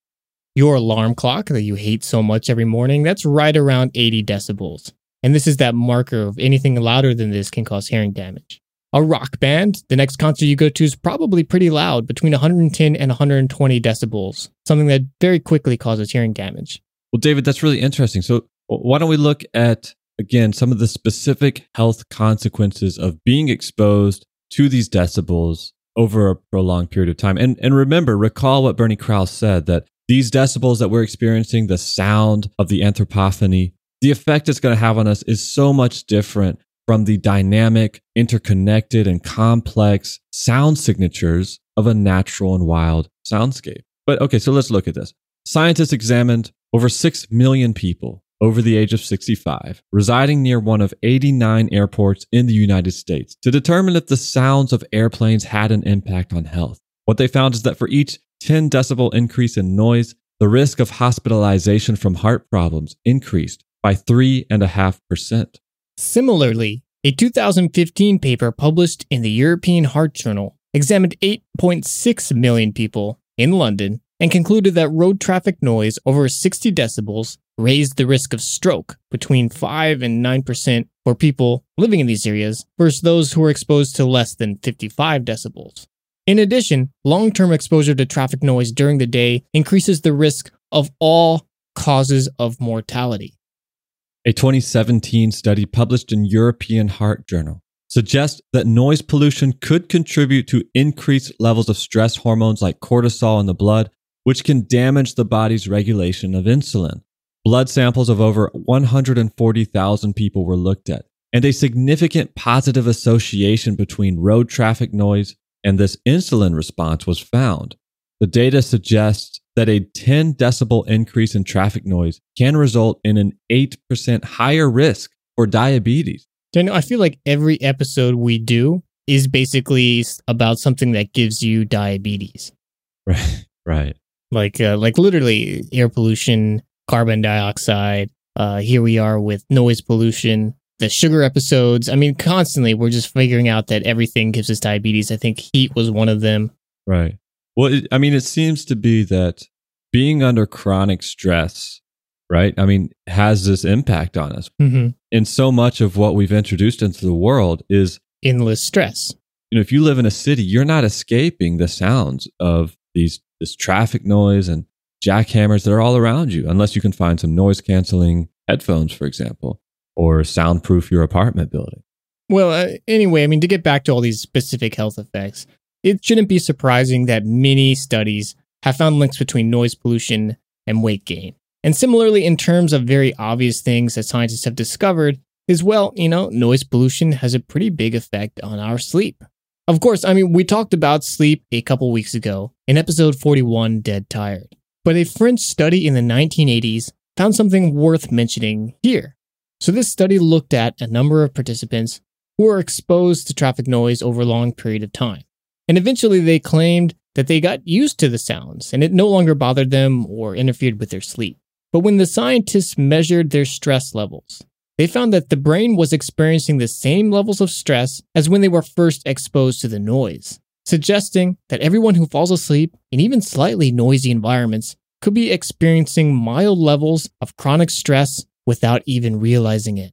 your alarm clock that you hate so much every morning, that's right around 80 decibels. And this is that marker of anything louder than this can cause hearing damage. A rock band, the next concert you go to is probably pretty loud, between 110 and 120 decibels, something that very quickly causes hearing damage. Well, David, that's really interesting. So why don't we look at, again, some of the specific health consequences of being exposed to these decibels over a prolonged period of time? And, and remember, recall what Bernie Krause said that these decibels that we're experiencing, the sound of the anthropophony, the effect it's going to have on us is so much different from the dynamic, interconnected, and complex sound signatures of a natural and wild soundscape. But okay, so let's look at this. Scientists examined over 6 million people over the age of 65, residing near one of 89 airports in the United States to determine if the sounds of airplanes had an impact on health. What they found is that for each 10 decibel increase in noise, the risk of hospitalization from heart problems increased by 3.5%. Similarly, a 2015 paper published in the European Heart Journal examined 8.6 million people in London and concluded that road traffic noise over 60 decibels raised the risk of stroke between 5 and 9% for people living in these areas versus those who were exposed to less than 55 decibels. In addition, long term exposure to traffic noise during the day increases the risk of all causes of mortality. A 2017 study published in European Heart Journal suggests that noise pollution could contribute to increased levels of stress hormones like cortisol in the blood, which can damage the body's regulation of insulin. Blood samples of over 140,000 people were looked at, and a significant positive association between road traffic noise and this insulin response was found. the data suggests that a 10 decibel increase in traffic noise can result in an 8% higher risk for diabetes. Daniel, I feel like every episode we do is basically about something that gives you diabetes. Right. Right. Like uh, like literally air pollution, carbon dioxide. Uh, here we are with noise pollution, the sugar episodes. I mean, constantly we're just figuring out that everything gives us diabetes. I think heat was one of them. Right. Well, it, I mean, it seems to be that being under chronic stress, right? I mean, has this impact on us. Mm-hmm. And so much of what we've introduced into the world is endless stress. You know, if you live in a city, you're not escaping the sounds of these this traffic noise and jackhammers that are all around you, unless you can find some noise canceling headphones, for example, or soundproof your apartment building. Well, uh, anyway, I mean, to get back to all these specific health effects, it shouldn't be surprising that many studies have found links between noise pollution and weight gain. And similarly, in terms of very obvious things that scientists have discovered, is well, you know, noise pollution has a pretty big effect on our sleep. Of course, I mean, we talked about sleep a couple weeks ago in episode 41, Dead Tired. But a French study in the 1980s found something worth mentioning here. So, this study looked at a number of participants who were exposed to traffic noise over a long period of time. And eventually, they claimed that they got used to the sounds and it no longer bothered them or interfered with their sleep. But when the scientists measured their stress levels, they found that the brain was experiencing the same levels of stress as when they were first exposed to the noise, suggesting that everyone who falls asleep in even slightly noisy environments could be experiencing mild levels of chronic stress without even realizing it.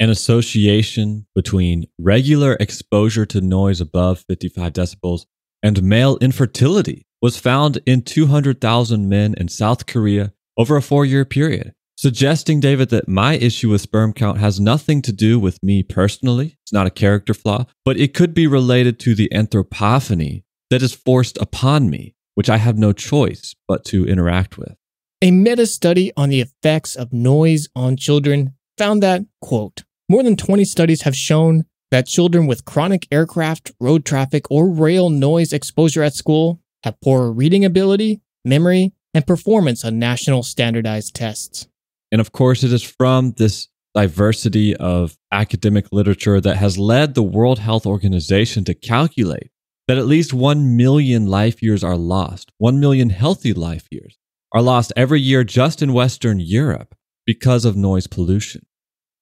An association between regular exposure to noise above 55 decibels and male infertility was found in 200,000 men in South Korea over a four year period, suggesting, David, that my issue with sperm count has nothing to do with me personally. It's not a character flaw, but it could be related to the anthropophony that is forced upon me, which I have no choice but to interact with. A meta study on the effects of noise on children found that, quote, more than 20 studies have shown that children with chronic aircraft, road traffic, or rail noise exposure at school have poorer reading ability, memory, and performance on national standardized tests. And of course, it is from this diversity of academic literature that has led the World Health Organization to calculate that at least 1 million life years are lost, 1 million healthy life years are lost every year just in Western Europe because of noise pollution.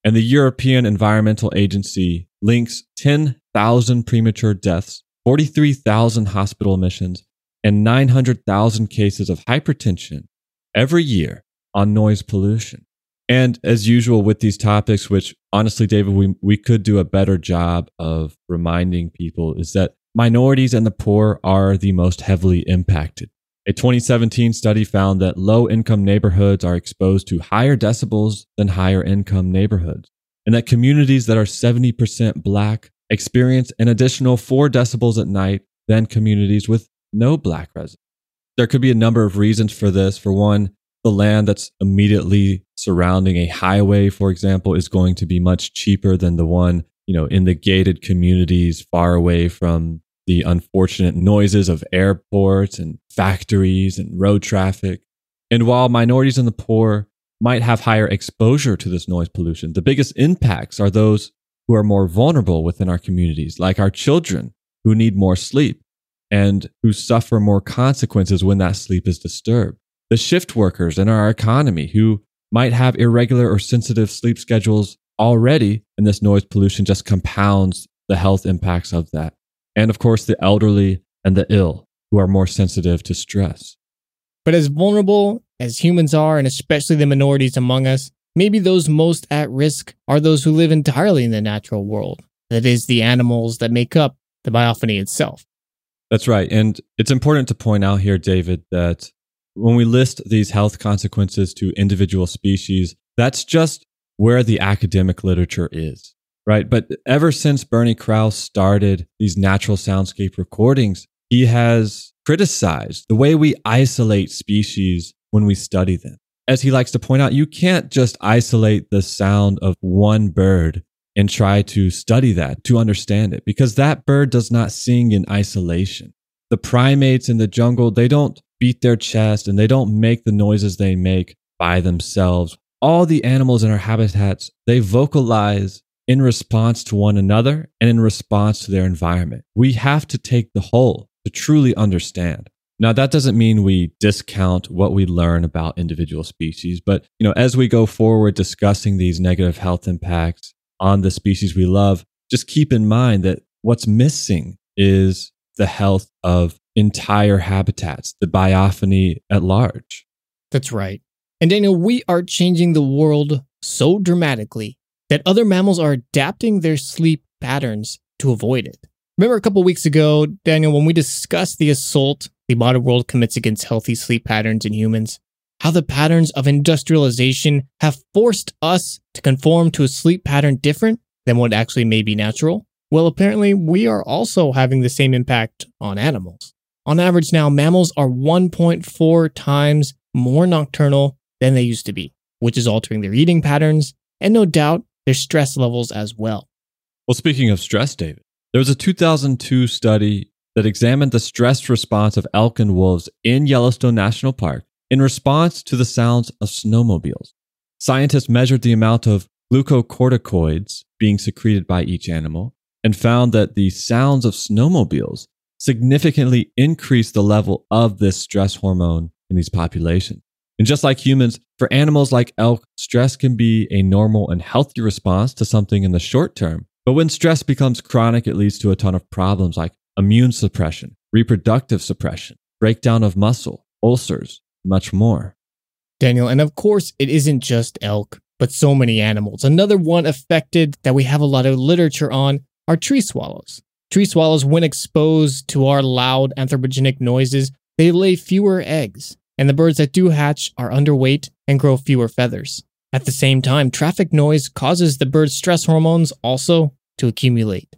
And the European Environmental Agency links 10,000 premature deaths, 43,000 hospital admissions, and 900,000 cases of hypertension every year on noise pollution. And as usual with these topics, which honestly, David, we, we could do a better job of reminding people, is that minorities and the poor are the most heavily impacted. A 2017 study found that low income neighborhoods are exposed to higher decibels than higher income neighborhoods, and that communities that are 70% black experience an additional 4 decibels at night than communities with no black residents. There could be a number of reasons for this. For one, the land that's immediately surrounding a highway, for example, is going to be much cheaper than the one, you know, in the gated communities far away from the unfortunate noises of airports and factories and road traffic. And while minorities and the poor might have higher exposure to this noise pollution, the biggest impacts are those who are more vulnerable within our communities, like our children who need more sleep and who suffer more consequences when that sleep is disturbed. The shift workers in our economy who might have irregular or sensitive sleep schedules already, and this noise pollution just compounds the health impacts of that. And of course, the elderly and the ill who are more sensitive to stress. But as vulnerable as humans are, and especially the minorities among us, maybe those most at risk are those who live entirely in the natural world. That is, the animals that make up the biophony itself. That's right. And it's important to point out here, David, that when we list these health consequences to individual species, that's just where the academic literature is, right? But ever since Bernie Krause started these natural soundscape recordings, he has criticized the way we isolate species when we study them. As he likes to point out, you can't just isolate the sound of one bird and try to study that to understand it because that bird does not sing in isolation. the primates in the jungle, they don't beat their chest and they don't make the noises they make by themselves. All the animals in our habitats, they vocalize in response to one another and in response to their environment. We have to take the whole to truly understand. Now that doesn't mean we discount what we learn about individual species, but you know, as we go forward discussing these negative health impacts on the species we love, just keep in mind that what's missing is the health of entire habitats, the biophony at large. That's right. And Daniel, we are changing the world so dramatically that other mammals are adapting their sleep patterns to avoid it. Remember a couple weeks ago, Daniel, when we discussed the assault the modern world commits against healthy sleep patterns in humans, how the patterns of industrialization have forced us to conform to a sleep pattern different than what actually may be natural? Well, apparently, we are also having the same impact on animals. On average, now, mammals are 1.4 times more nocturnal than they used to be, which is altering their eating patterns and no doubt their stress levels as well. Well, speaking of stress, David, there was a 2002 study that examined the stress response of elk and wolves in Yellowstone National Park in response to the sounds of snowmobiles. Scientists measured the amount of glucocorticoids being secreted by each animal and found that the sounds of snowmobiles significantly increase the level of this stress hormone in these populations. And just like humans, for animals like elk, stress can be a normal and healthy response to something in the short term. But when stress becomes chronic, it leads to a ton of problems like immune suppression, reproductive suppression, breakdown of muscle, ulcers, much more. Daniel, and of course, it isn't just elk, but so many animals. Another one affected that we have a lot of literature on are tree swallows. Tree swallows, when exposed to our loud anthropogenic noises, they lay fewer eggs, and the birds that do hatch are underweight and grow fewer feathers. At the same time, traffic noise causes the bird's stress hormones also to accumulate.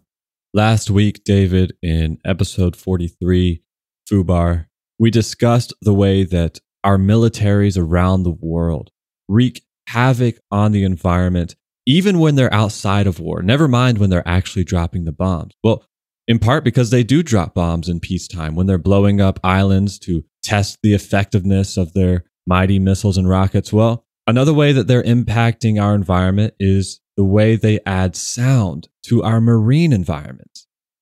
Last week, David, in episode 43, Fubar, we discussed the way that our militaries around the world wreak havoc on the environment, even when they're outside of war, never mind when they're actually dropping the bombs. Well, in part because they do drop bombs in peacetime when they're blowing up islands to test the effectiveness of their mighty missiles and rockets. Well, another way that they're impacting our environment is the way they add sound to our marine environment.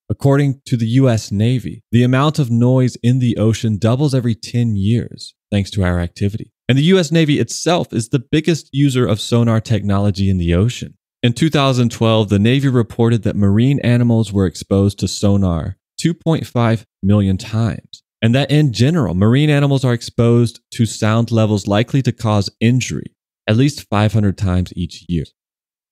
According to the US Navy, the amount of noise in the ocean doubles every 10 years thanks to our activity. And the US Navy itself is the biggest user of sonar technology in the ocean. In 2012, the Navy reported that marine animals were exposed to sonar 2.5 million times, and that in general, marine animals are exposed to sound levels likely to cause injury at least 500 times each year.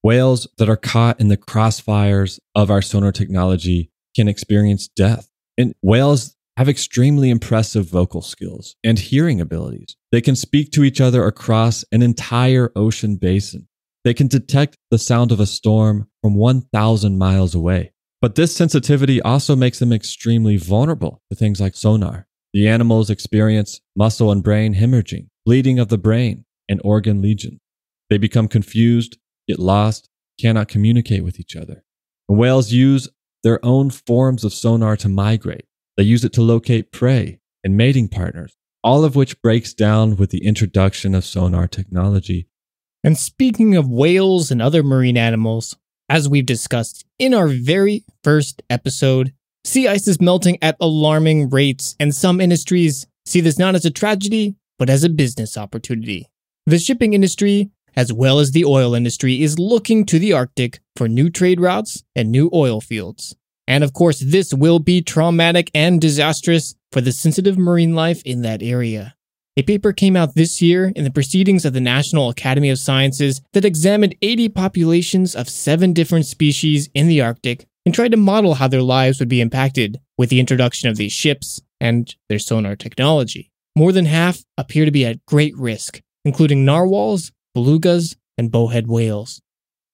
Whales that are caught in the crossfires of our sonar technology can experience death. And whales have extremely impressive vocal skills and hearing abilities. They can speak to each other across an entire ocean basin. They can detect the sound of a storm from 1,000 miles away. But this sensitivity also makes them extremely vulnerable to things like sonar. The animals experience muscle and brain hemorrhaging, bleeding of the brain, and organ lesions. They become confused get lost, cannot communicate with each other. And whales use their own forms of sonar to migrate. They use it to locate prey and mating partners, all of which breaks down with the introduction of sonar technology. And speaking of whales and other marine animals, as we've discussed in our very first episode, sea ice is melting at alarming rates, and some industries see this not as a tragedy, but as a business opportunity. The shipping industry as well as the oil industry, is looking to the Arctic for new trade routes and new oil fields. And of course, this will be traumatic and disastrous for the sensitive marine life in that area. A paper came out this year in the Proceedings of the National Academy of Sciences that examined 80 populations of seven different species in the Arctic and tried to model how their lives would be impacted with the introduction of these ships and their sonar technology. More than half appear to be at great risk, including narwhals, belugas, and bowhead whales.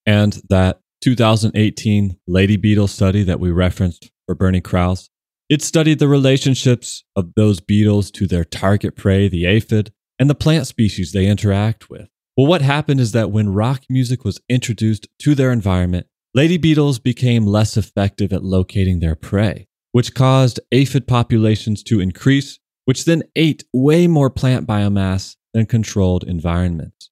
And that 2018 Lady Beetle study that we referenced for Bernie Krause, it studied the relationships of those beetles to their target prey, the aphid, and the plant species they interact with. Well, what happened is that when rock music was introduced to their environment, lady beetles became less effective at locating their prey. which caused aphid populations to increase, which then ate way more plant biomass than controlled environments.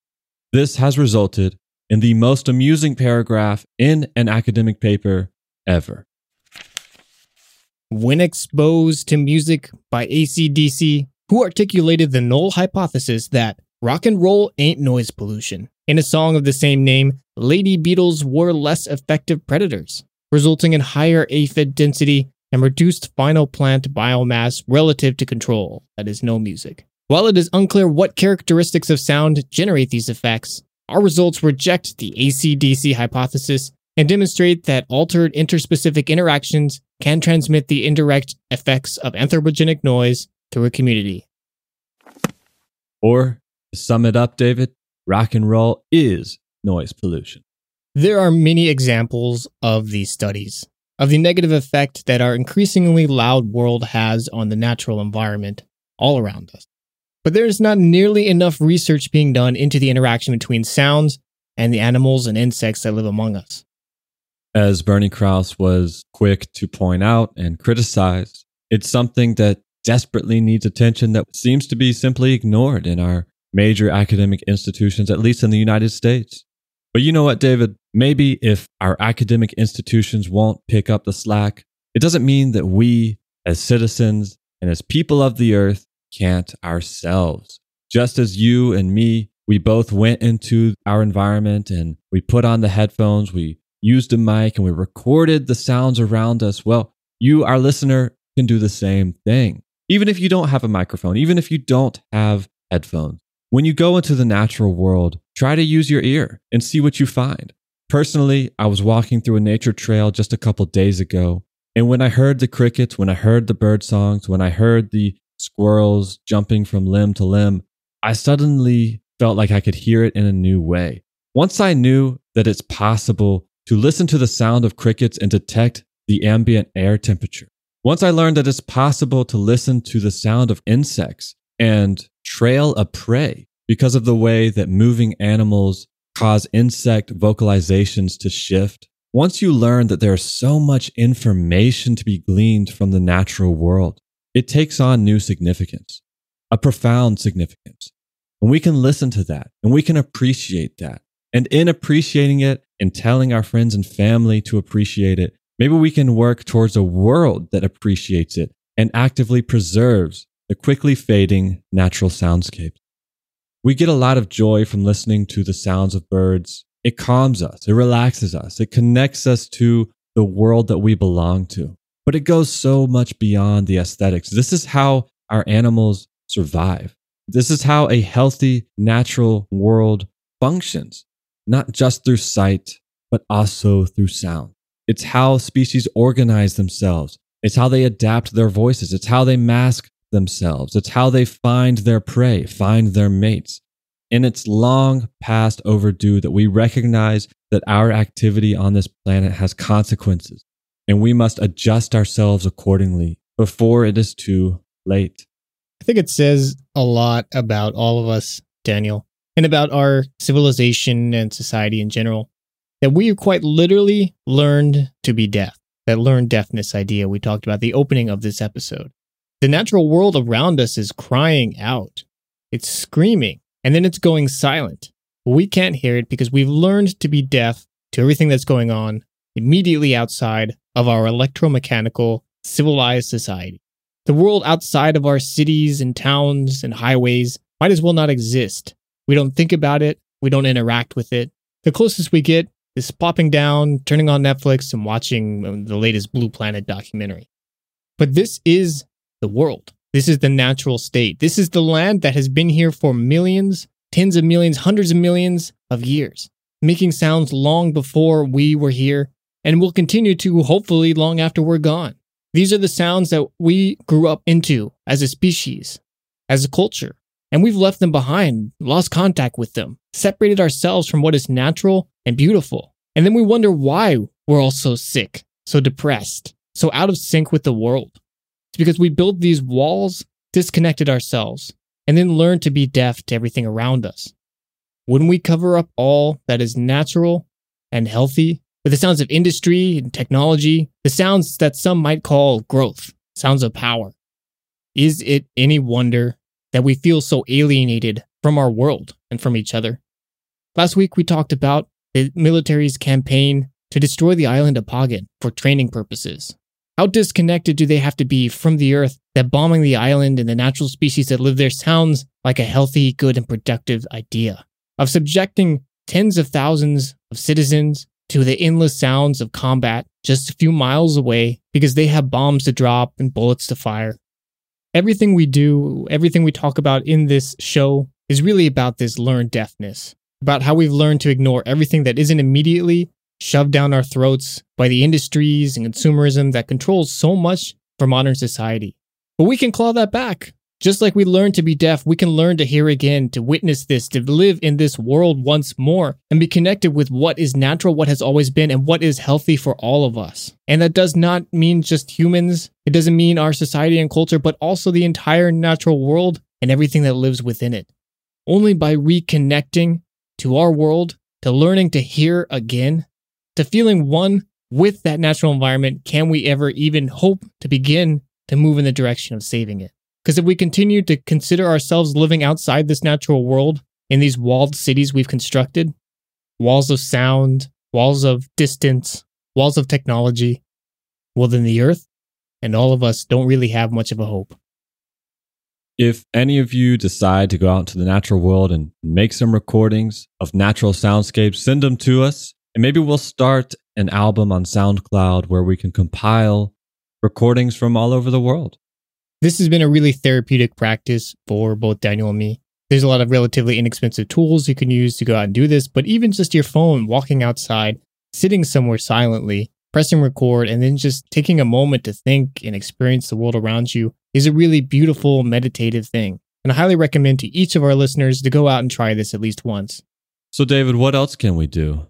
This has resulted in the most amusing paragraph in an academic paper ever. When exposed to music by ACDC, who articulated the null hypothesis that rock and roll ain't noise pollution. In a song of the same name, lady beetles were less effective predators, resulting in higher aphid density and reduced final plant biomass relative to control, that is, no music. While it is unclear what characteristics of sound generate these effects, our results reject the ACDC hypothesis and demonstrate that altered interspecific interactions can transmit the indirect effects of anthropogenic noise through a community. Or, to sum it up, David, rock and roll is noise pollution. There are many examples of these studies, of the negative effect that our increasingly loud world has on the natural environment all around us. But there is not nearly enough research being done into the interaction between sounds and the animals and insects that live among us. As Bernie Krause was quick to point out and criticize, it's something that desperately needs attention that seems to be simply ignored in our major academic institutions, at least in the United States. But you know what, David? Maybe if our academic institutions won't pick up the slack, it doesn't mean that we, as citizens and as people of the earth, can't ourselves. Just as you and me, we both went into our environment and we put on the headphones, we used a mic, and we recorded the sounds around us. Well, you, our listener, can do the same thing. Even if you don't have a microphone, even if you don't have headphones, when you go into the natural world, try to use your ear and see what you find. Personally, I was walking through a nature trail just a couple days ago, and when I heard the crickets, when I heard the bird songs, when I heard the squirrels jumping from limb to limb, I suddenly felt like I could hear it in a new way. Once I knew that it's possible to listen to the sound of crickets and detect the ambient air temperature, once I learned that it's possible to listen to the sound of insects and trail a prey because of the way that moving animals cause insect vocalizations to shift, once you learn that there's so much information to be gleaned from the natural world, it takes on new significance, a profound significance. And we can listen to that and we can appreciate that. And in appreciating it and telling our friends and family to appreciate it, maybe we can work towards a world that appreciates it and actively preserves the quickly fading natural soundscape. We get a lot of joy from listening to the sounds of birds. It calms us, it relaxes us, it connects us to the world that we belong to but it goes so much beyond the aesthetics. This is how our animals survive. This is how a healthy, natural world functions, not just through sight, but also through sound. It's how species organize themselves. It's how they adapt their voices. It's how they mask themselves. It's how they find their prey, find their mates. And it's long past overdue that we recognize that our activity on this planet has consequences and we must adjust ourselves accordingly before it is too late. I think it says a lot about all of us, Daniel, and about our civilization and society in general, that we have quite literally learned to be deaf. That learned deafness idea we talked about the opening of this episode. The natural world around us is crying out. It's screaming, and then it's going silent. we can't hear it because we've learned to be deaf to everything that's going on immediately outside of our electromechanical, civilized society. The world outside of our cities and towns and highways might as well not exist. We don't think about it, we don't interact with it. The closest we get is plopping down, turning on Netflix, and watching um, the latest Blue Planet documentary. But this is the world. This is the natural state. This is the land that has been here for millions, tens of millions, hundreds of millions of years, making sounds long before we were here and will continue to hopefully long after we're gone. These are the sounds that we grew up into as a species, as a culture, and we've left them behind, lost contact with them, separated ourselves from what is natural and beautiful. And then we wonder why we're all so sick, so depressed, so out of sync with the world. It's because we built these walls, disconnected ourselves, and then learned to be deaf to everything around us. When we cover up all that is natural and healthy with the sounds of industry and technology, the sounds that some might call growth, sounds of power. Is it any wonder that we feel so alienated from our world and from each other? Last week, we talked about the military's campaign to destroy the island of Pagan for training purposes. How disconnected do they have to be from the Earth that bombing the island and the natural species that live there sounds like a healthy, good, and productive idea? Of subjecting tens of thousands of citizens to the endless sounds of combat just a few miles away because they have bombs to drop and bullets to fire. Everything we do, everything we talk about in this show is really about this learned deafness, about how we've learned to ignore everything that isn't immediately shoved down our throats by the industries and consumerism that controls so much for modern society. But we can claw that back. Just like we learned to be deaf, we can learn to hear again, to witness this, to live in this world once more, and be connected with what is natural, what has always been, and what is healthy for all of us. And that does not mean just humans, it doesn't mean our society and culture, but also the entire natural world and everything that lives within it. Only by reconnecting to our world, to learning to hear again, to feeling one with that natural environment, can we ever even hope to begin to move in the direction of saving it? Because if we continue to consider ourselves living outside this natural world in these walled cities we've constructed, walls of sound, walls of distance, walls of technology, well, then the earth and all of us don't really have much of a hope. If any of you decide to go out into the natural world and make some recordings of natural soundscapes, send them to us. And maybe we'll start an album on SoundCloud where we can compile recordings from all over the world. This has been a really therapeutic practice for both Daniel and me. There's a lot of relatively inexpensive tools you can use to go out and do this, but even just your phone, walking outside, sitting somewhere silently, pressing record, and then just taking a moment to think and experience the world around you is a really beautiful meditative thing. And I highly recommend to each of our listeners to go out and try this at least once. So, David, what else can we do?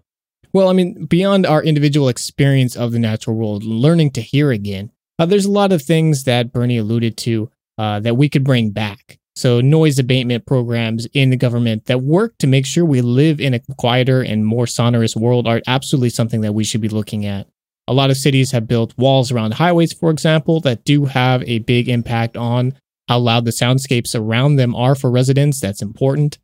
Well, I mean, beyond our individual experience of the natural world, learning to hear again, uh, there's a lot of things that Bernie alluded to uh, that we could bring back. So, noise abatement programs in the government that work to make sure we live in a quieter and more sonorous world are absolutely something that we should be looking at. A lot of cities have built walls around highways, for example, that do have a big impact on how loud the soundscapes around them are for residents. That's important.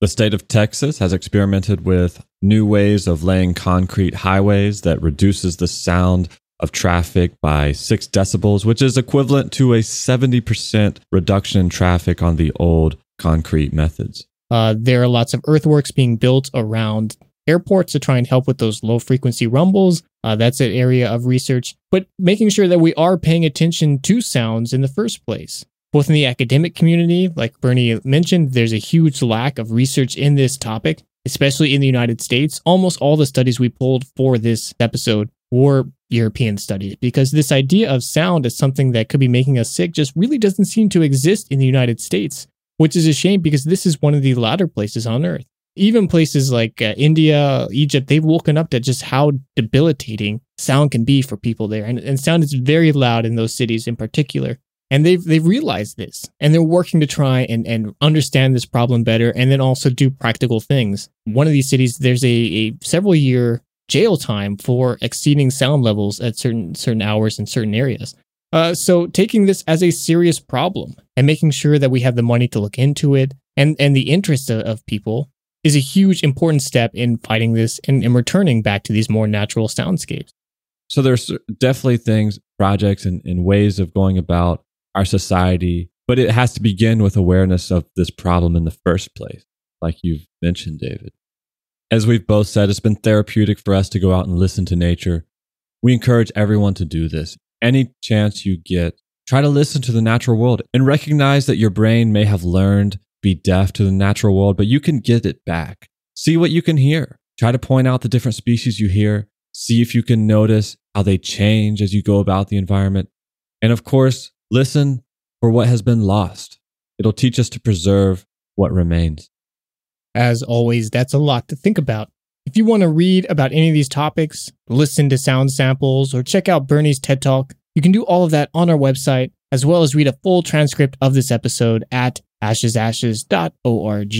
The state of Texas has experimented with new ways of laying concrete highways that reduces the sound of traffic by six decibels, which is equivalent to a 70% reduction in traffic on the old concrete methods. Uh, there are lots of earthworks being built around airports to try and help with those low frequency rumbles. Uh, that's an area of research, but making sure that we are paying attention to sounds in the first place. Both in the academic community, like Bernie mentioned, there's a huge lack of research in this topic, especially in the United States. Almost all the studies we pulled for this episode were European studies because this idea of sound as something that could be making us sick just really doesn't seem to exist in the United States, which is a shame because this is one of the louder places on earth. Even places like uh, India, Egypt, they've woken up to just how debilitating sound can be for people there. And, and sound is very loud in those cities in particular. And they've they've realized this and they're working to try and, and understand this problem better and then also do practical things. One of these cities, there's a, a several year jail time for exceeding sound levels at certain certain hours in certain areas. Uh, so taking this as a serious problem and making sure that we have the money to look into it and and the interest of, of people is a huge important step in fighting this and, and returning back to these more natural soundscapes. So there's definitely things, projects, and, and ways of going about our society, but it has to begin with awareness of this problem in the first place, like you've mentioned, David. As we've both said, it's been therapeutic for us to go out and listen to nature. We encourage everyone to do this. Any chance you get, try to listen to the natural world and recognize that your brain may have learned be deaf to the natural world, but you can get it back. See what you can hear. Try to point out the different species you hear. See if you can notice how they change as you go about the environment. And of course, listen for what has been lost. It'll teach us to preserve what remains. As always, that's a lot to think about. If you want to read about any of these topics, listen to sound samples, or check out Bernie's TED Talk, you can do all of that on our website, as well as read a full transcript of this episode at ashesashes.org.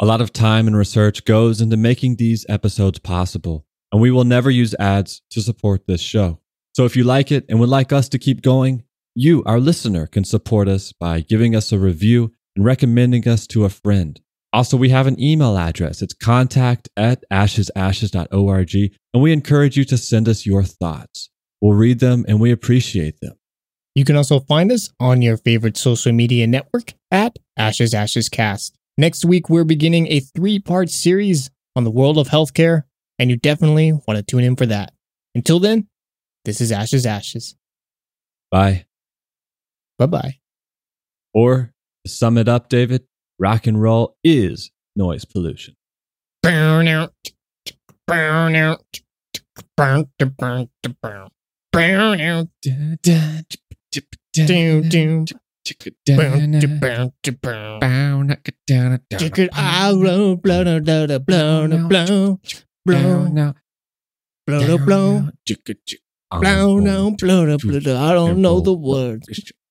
A lot of time and research goes into making these episodes possible. and we will never use ads to support this show. So if you like it and would like us to keep going, you, our listener, can support us by giving us a review and recommending us to a friend. Also, we have an email address. It's contact at ashesashes.org, and we encourage you to send us your thoughts. We'll read them and we appreciate them. You can also find us on your favorite social media network at Ashes Ashes Cast. Next week, we're beginning a three part series on the world of healthcare, and you definitely want to tune in for that. Until then, this is Ashes Ashes. Bye. Bye bye. Or to sum it up, David, rock and roll is noise pollution. Blow no, blow no,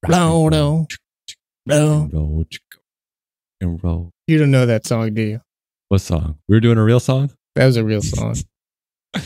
blow no. Blow no, blow and roll. You don't know that song, do you? What song? We were doing a real song? That was a real song.